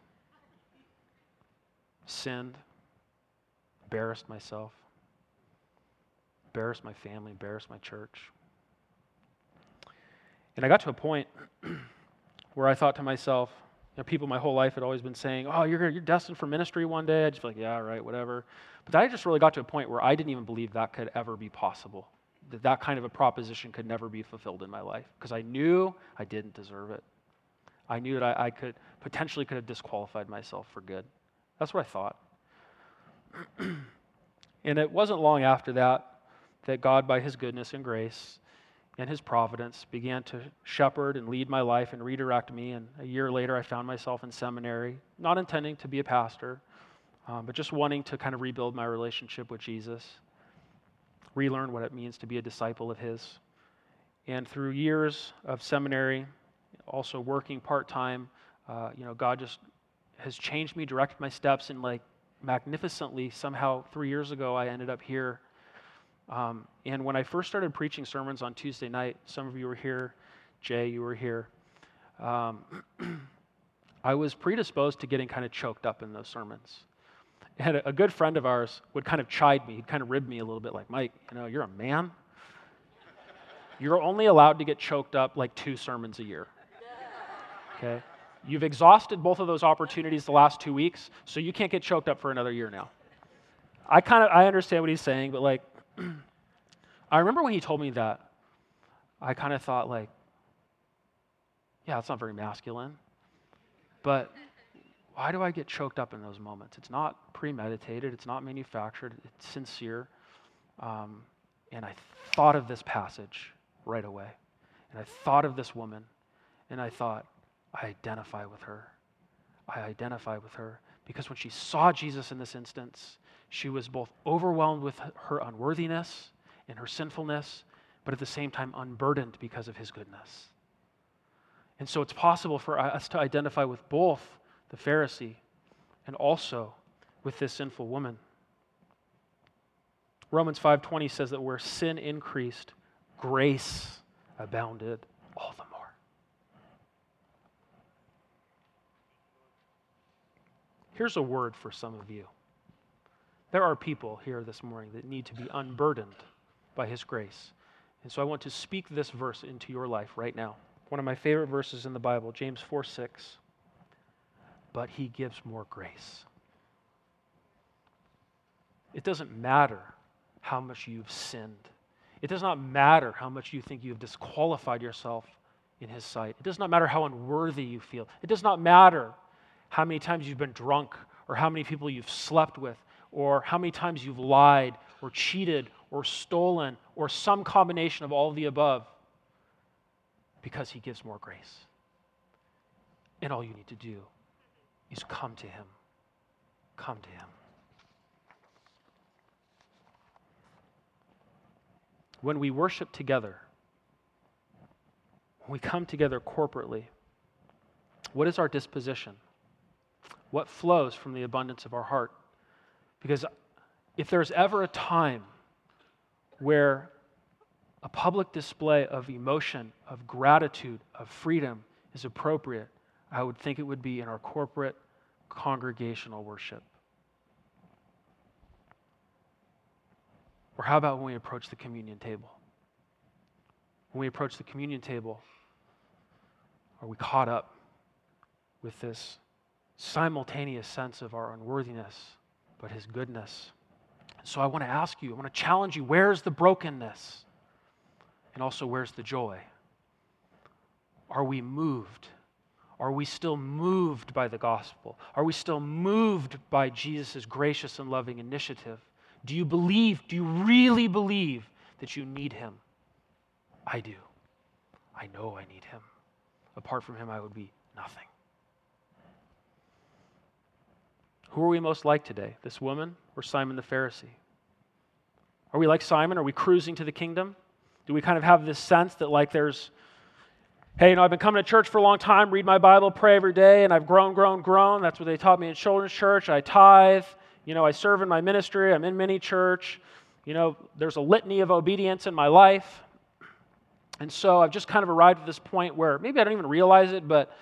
sinned, embarrassed myself. embarrassed my family, embarrassed my church. And I got to a point [CLEARS THROAT] where I thought to myself, you know, people my whole life had always been saying, oh, you're, you're destined for ministry one day. I just feel like, yeah, right, whatever. But I just really got to a point where I didn't even believe that could ever be possible, that that kind of a proposition could never be fulfilled in my life, because I knew I didn't deserve it. I knew that I, I could potentially could have disqualified myself for good. That's what I thought. [CLEARS THROAT] and it wasn't long after that that God, by his goodness and grace and his providence, began to shepherd and lead my life and redirect me. And a year later, I found myself in seminary, not intending to be a pastor, um, but just wanting to kind of rebuild my relationship with Jesus, relearn what it means to be a disciple of his. And through years of seminary, also working part time, uh, you know, God just has changed me, directed my steps, and like magnificently, somehow three years ago, I ended up here um, and when I first started preaching sermons on Tuesday night, some of you were here, Jay, you were here. Um, [CLEARS THROAT] I was predisposed to getting kind of choked up in those sermons. And a, a good friend of ours would kind of chide me, he'd kind of rib me a little bit, like, Mike, you know, you're a man. You're only allowed to get choked up like two sermons a year. Okay? You've exhausted both of those opportunities the last two weeks, so you can't get choked up for another year now. I kind of I understand what he's saying, but like [CLEARS THROAT] I remember when he told me that, I kind of thought, like, yeah, it's not very masculine. But why do I get choked up in those moments? It's not premeditated, it's not manufactured, it's sincere. Um, and I thought of this passage right away. And I thought of this woman, and I thought, I identify with her. I identify with her because when she saw Jesus in this instance, she was both overwhelmed with her unworthiness and her sinfulness, but at the same time unburdened because of his goodness. And so it's possible for us to identify with both the Pharisee and also with this sinful woman. Romans 5:20 says that where sin increased, grace abounded all the more. Here's a word for some of you. There are people here this morning that need to be unburdened by His grace. And so I want to speak this verse into your life right now. One of my favorite verses in the Bible, James 4 6. But He gives more grace. It doesn't matter how much you've sinned. It does not matter how much you think you've disqualified yourself in His sight. It does not matter how unworthy you feel. It does not matter how many times you've been drunk or how many people you've slept with or how many times you've lied or cheated or stolen or some combination of all of the above because he gives more grace. And all you need to do is come to him. Come to him. When we worship together, when we come together corporately, what is our disposition? What flows from the abundance of our heart? Because if there's ever a time where a public display of emotion, of gratitude, of freedom is appropriate, I would think it would be in our corporate congregational worship. Or how about when we approach the communion table? When we approach the communion table, are we caught up with this simultaneous sense of our unworthiness, but His goodness? So I want to ask you, I want to challenge you where's the brokenness? And also, where's the joy? Are we moved? Are we still moved by the gospel? Are we still moved by Jesus' gracious and loving initiative? Do you believe, do you really believe that you need him? I do. I know I need him. Apart from him, I would be nothing. Who are we most like today? This woman or Simon the Pharisee? Are we like Simon? Are we cruising to the kingdom? Do we kind of have this sense that, like, there's, hey, you know, I've been coming to church for a long time, read my Bible, pray every day, and I've grown, grown, grown. That's what they taught me in children's church. I tithe. You know, I serve in my ministry. I'm in mini church. You know, there's a litany of obedience in my life. And so I've just kind of arrived at this point where maybe I don't even realize it, but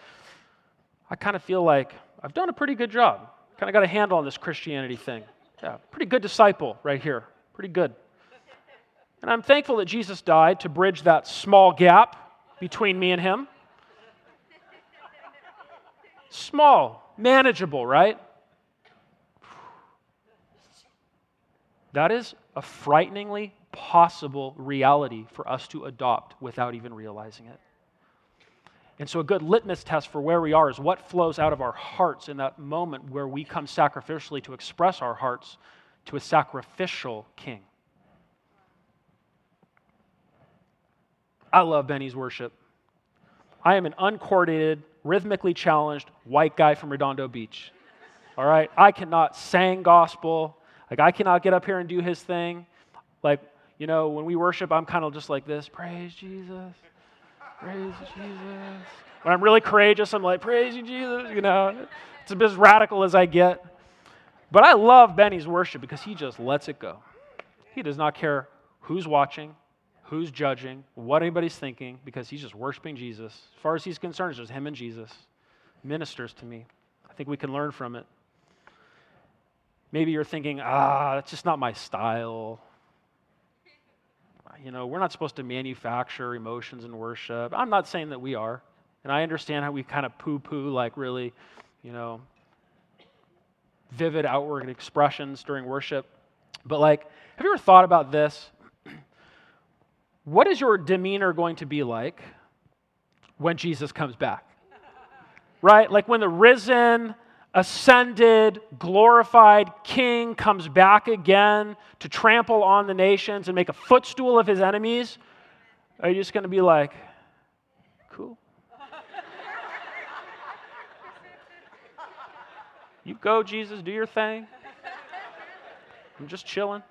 I kind of feel like I've done a pretty good job. Kind of got a handle on this Christianity thing. Yeah, pretty good disciple right here. Pretty good. And I'm thankful that Jesus died to bridge that small gap between me and him. Small, manageable, right? That is a frighteningly possible reality for us to adopt without even realizing it. And so, a good litmus test for where we are is what flows out of our hearts in that moment where we come sacrificially to express our hearts to a sacrificial king. I love Benny's worship. I am an uncoordinated, rhythmically challenged white guy from Redondo Beach. All right? I cannot sing gospel. Like, I cannot get up here and do his thing. Like, you know, when we worship, I'm kind of just like this praise Jesus, praise Jesus. When I'm really courageous, I'm like, praise you, Jesus. You know, it's as radical as I get. But I love Benny's worship because he just lets it go. He does not care who's watching, who's judging, what anybody's thinking, because he's just worshiping Jesus. As far as he's concerned, it's just him and Jesus. Ministers to me. I think we can learn from it. Maybe you're thinking, ah, that's just not my style. You know, we're not supposed to manufacture emotions in worship. I'm not saying that we are. And I understand how we kind of poo poo, like really, you know, vivid outward expressions during worship. But, like, have you ever thought about this? [CLEARS THROAT] what is your demeanor going to be like when Jesus comes back? Right? Like when the risen, ascended, glorified king comes back again to trample on the nations and make a footstool of his enemies, are you just going to be like, cool? you go, Jesus, do your thing. I'm just chilling.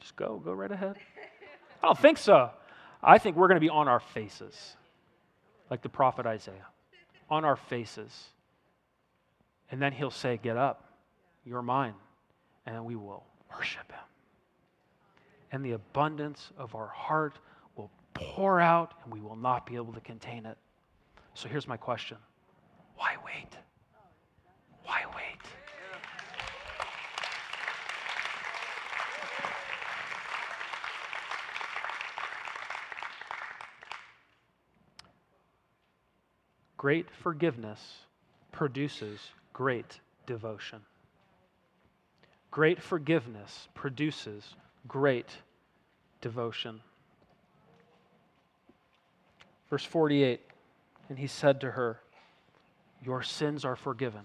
Just go, go right ahead. I don't think so. I think we're going to be on our faces, like the prophet Isaiah on our faces. And then he'll say, Get up, you're mine. And we will worship him. And the abundance of our heart will pour out, and we will not be able to contain it. So here's my question Why wait? Why wait? Great forgiveness produces great devotion. Great forgiveness produces great devotion. Verse 48 And he said to her, Your sins are forgiven.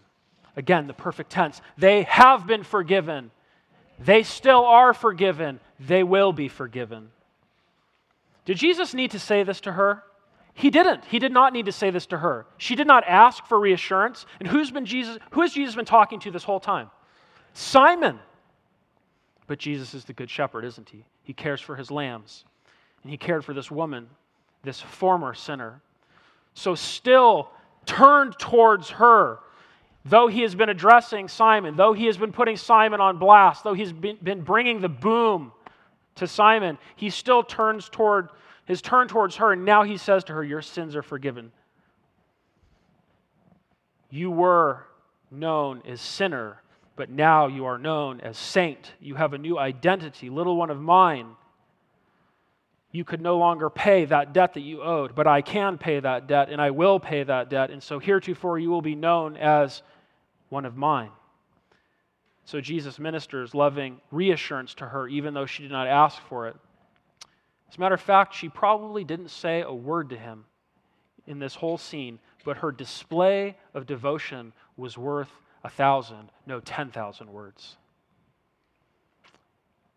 Again, the perfect tense. They have been forgiven. They still are forgiven. They will be forgiven. Did Jesus need to say this to her? He didn't. He did not need to say this to her. She did not ask for reassurance. And who's been Jesus, who has Jesus been talking to this whole time? Simon. But Jesus is the good shepherd, isn't he? He cares for his lambs. And he cared for this woman, this former sinner. So still turned towards her. Though he has been addressing Simon, though he has been putting Simon on blast, though he's been, bringing the boom to Simon, he still turns toward his turn towards her, and now he says to her, Your sins are forgiven. You were known as sinner, but now you are known as saint. You have a new identity, little one of mine. You could no longer pay that debt that you owed, but I can pay that debt, and I will pay that debt. And so heretofore you will be known as one of mine. So Jesus ministers loving reassurance to her, even though she did not ask for it. As a matter of fact, she probably didn't say a word to him in this whole scene, but her display of devotion was worth a thousand, no, 10,000 words.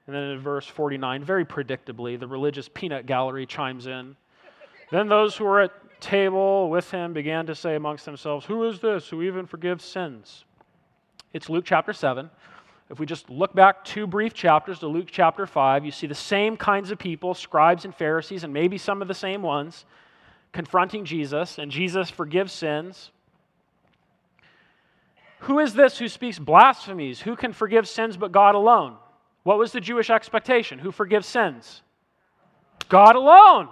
And then in verse 49, very predictably, the religious peanut gallery chimes in. then those who were at table with him began to say amongst themselves, Who is this who even forgives sins? It's Luke chapter 7. If we just look back two brief chapters to Luke chapter 5, you see the same kinds of people, scribes and Pharisees, and maybe some of the same ones, confronting Jesus, and Jesus forgives sins. Who is this who speaks blasphemies? Who can forgive sins but God alone? What was the Jewish expectation? Who forgives sins? God alone.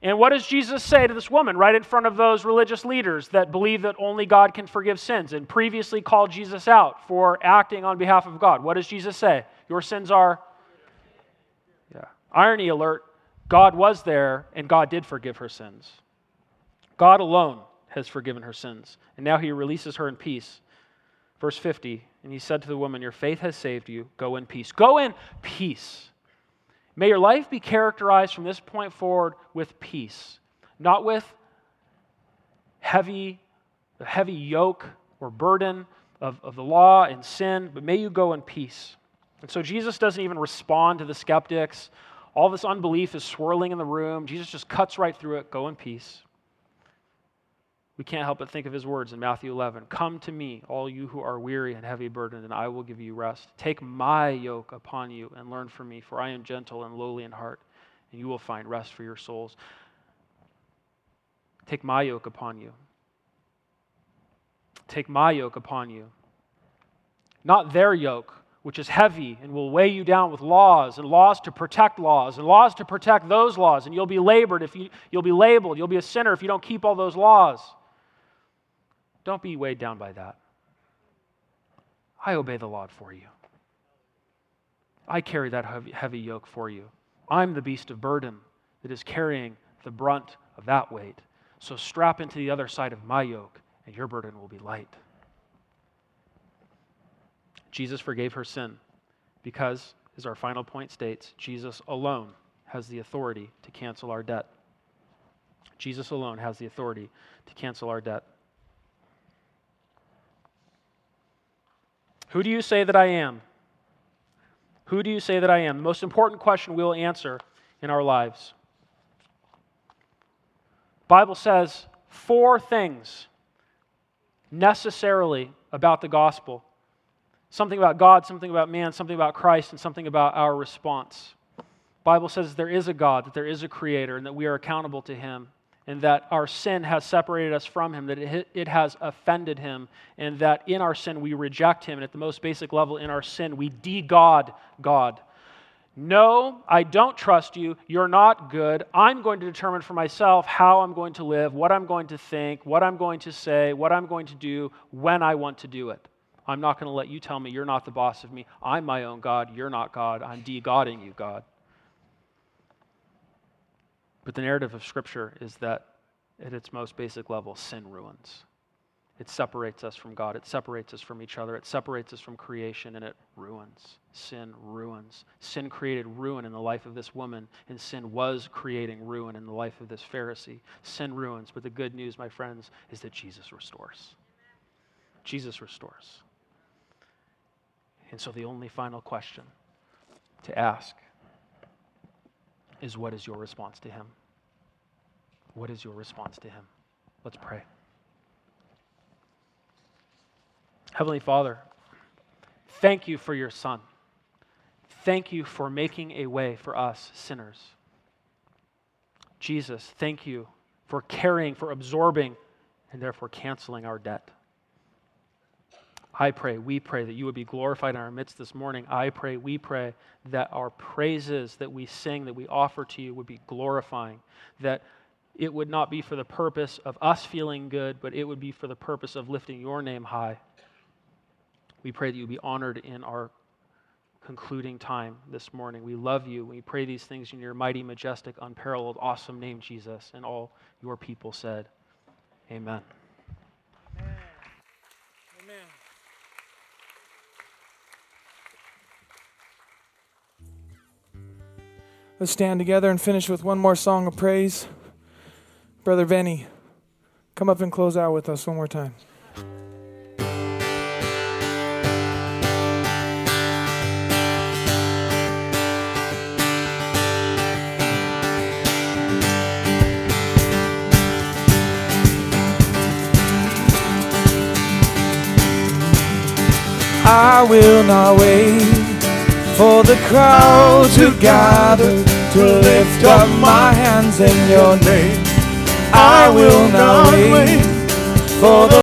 And what does Jesus say to this woman right in front of those religious leaders that believe that only God can forgive sins and previously called Jesus out for acting on behalf of God? What does Jesus say? Your sins are. Yeah. Irony alert God was there and God did forgive her sins. God alone has forgiven her sins. And now he releases her in peace. Verse 50 And he said to the woman, Your faith has saved you. Go in peace. Go in peace. May your life be characterized from this point forward with peace, not with heavy, the heavy yoke or burden of, of the law and sin, but may you go in peace. And so Jesus doesn't even respond to the skeptics. All this unbelief is swirling in the room. Jesus just cuts right through it. Go in peace we can't help but think of his words in Matthew 11 Come to me, all you who are weary and heavy burdened, and I will give you rest. Take my yoke upon you and learn from me, for I am gentle and lowly in heart, and you will find rest for your souls. Take my yoke upon you. Take my yoke upon you. Not their yoke, which is heavy and will weigh you down with laws and laws to protect laws and laws to protect those laws. And you'll be labored if you, you'll be labeled. You'll be a sinner if you don't keep all those laws. Don't be weighed down by that. I obey the law for you. I carry that heavy yoke for you. I'm the beast of burden that is carrying the brunt of that weight. So strap into the other side of my yoke, and your burden will be light. Jesus forgave her sin because, as our final point states, Jesus alone has the authority to cancel our debt. Jesus alone has the authority to cancel our debt. Who do you say that I am? Who do you say that I am? The most important question we'll answer in our lives. Bible says four things necessarily about the gospel. Something about God, something about man, something about Christ, and something about our response. Bible says there is a God, that there is a creator, and that we are accountable to him and that our sin has separated us from Him, that it, has offended Him, and that in our sin we reject Him. And at the most basic level, in our sin, we de God God. No, I don't trust you. You're not good. I'm going to determine for myself how I'm going to live, what I'm going to think, what I'm going to say, what I'm going to do when I want to do it. I'm not going to let you tell me you're not the boss of me. I'm my own God. You're not God. I'm de Godding you, God. But the narrative of Scripture is that at its most basic level, sin ruins. It separates us from God. It separates us from each other. It separates us from creation, and it ruins. Sin ruins. Sin created ruin in the life of this woman, and sin was creating ruin in the life of this Pharisee. Sin ruins. But the good news, my friends, is that Jesus restores. Jesus restores. And so the only final question to ask is what is your response to him? What is your response to him? Let's pray. Heavenly Father, thank you for your Son. Thank you for making a way for us sinners. Jesus, thank you for carrying, for absorbing, and therefore canceling our debt. I pray, we pray that you would be glorified in our midst this morning. I pray, we pray that our praises that we sing, that we offer to you, would be glorifying. That it would not be for the purpose of us feeling good, but it would be for the purpose of lifting your name high. We pray that you be honored in our concluding time this morning. We love you. We pray these things in your mighty, majestic, unparalleled, awesome name, Jesus. And all your people said, Amen. Let's stand together and finish with one more song of praise. Brother Benny, come up and close out with us one more time. I will not wait for the crowd to gather to lift up my hands in your name. I will not wait for the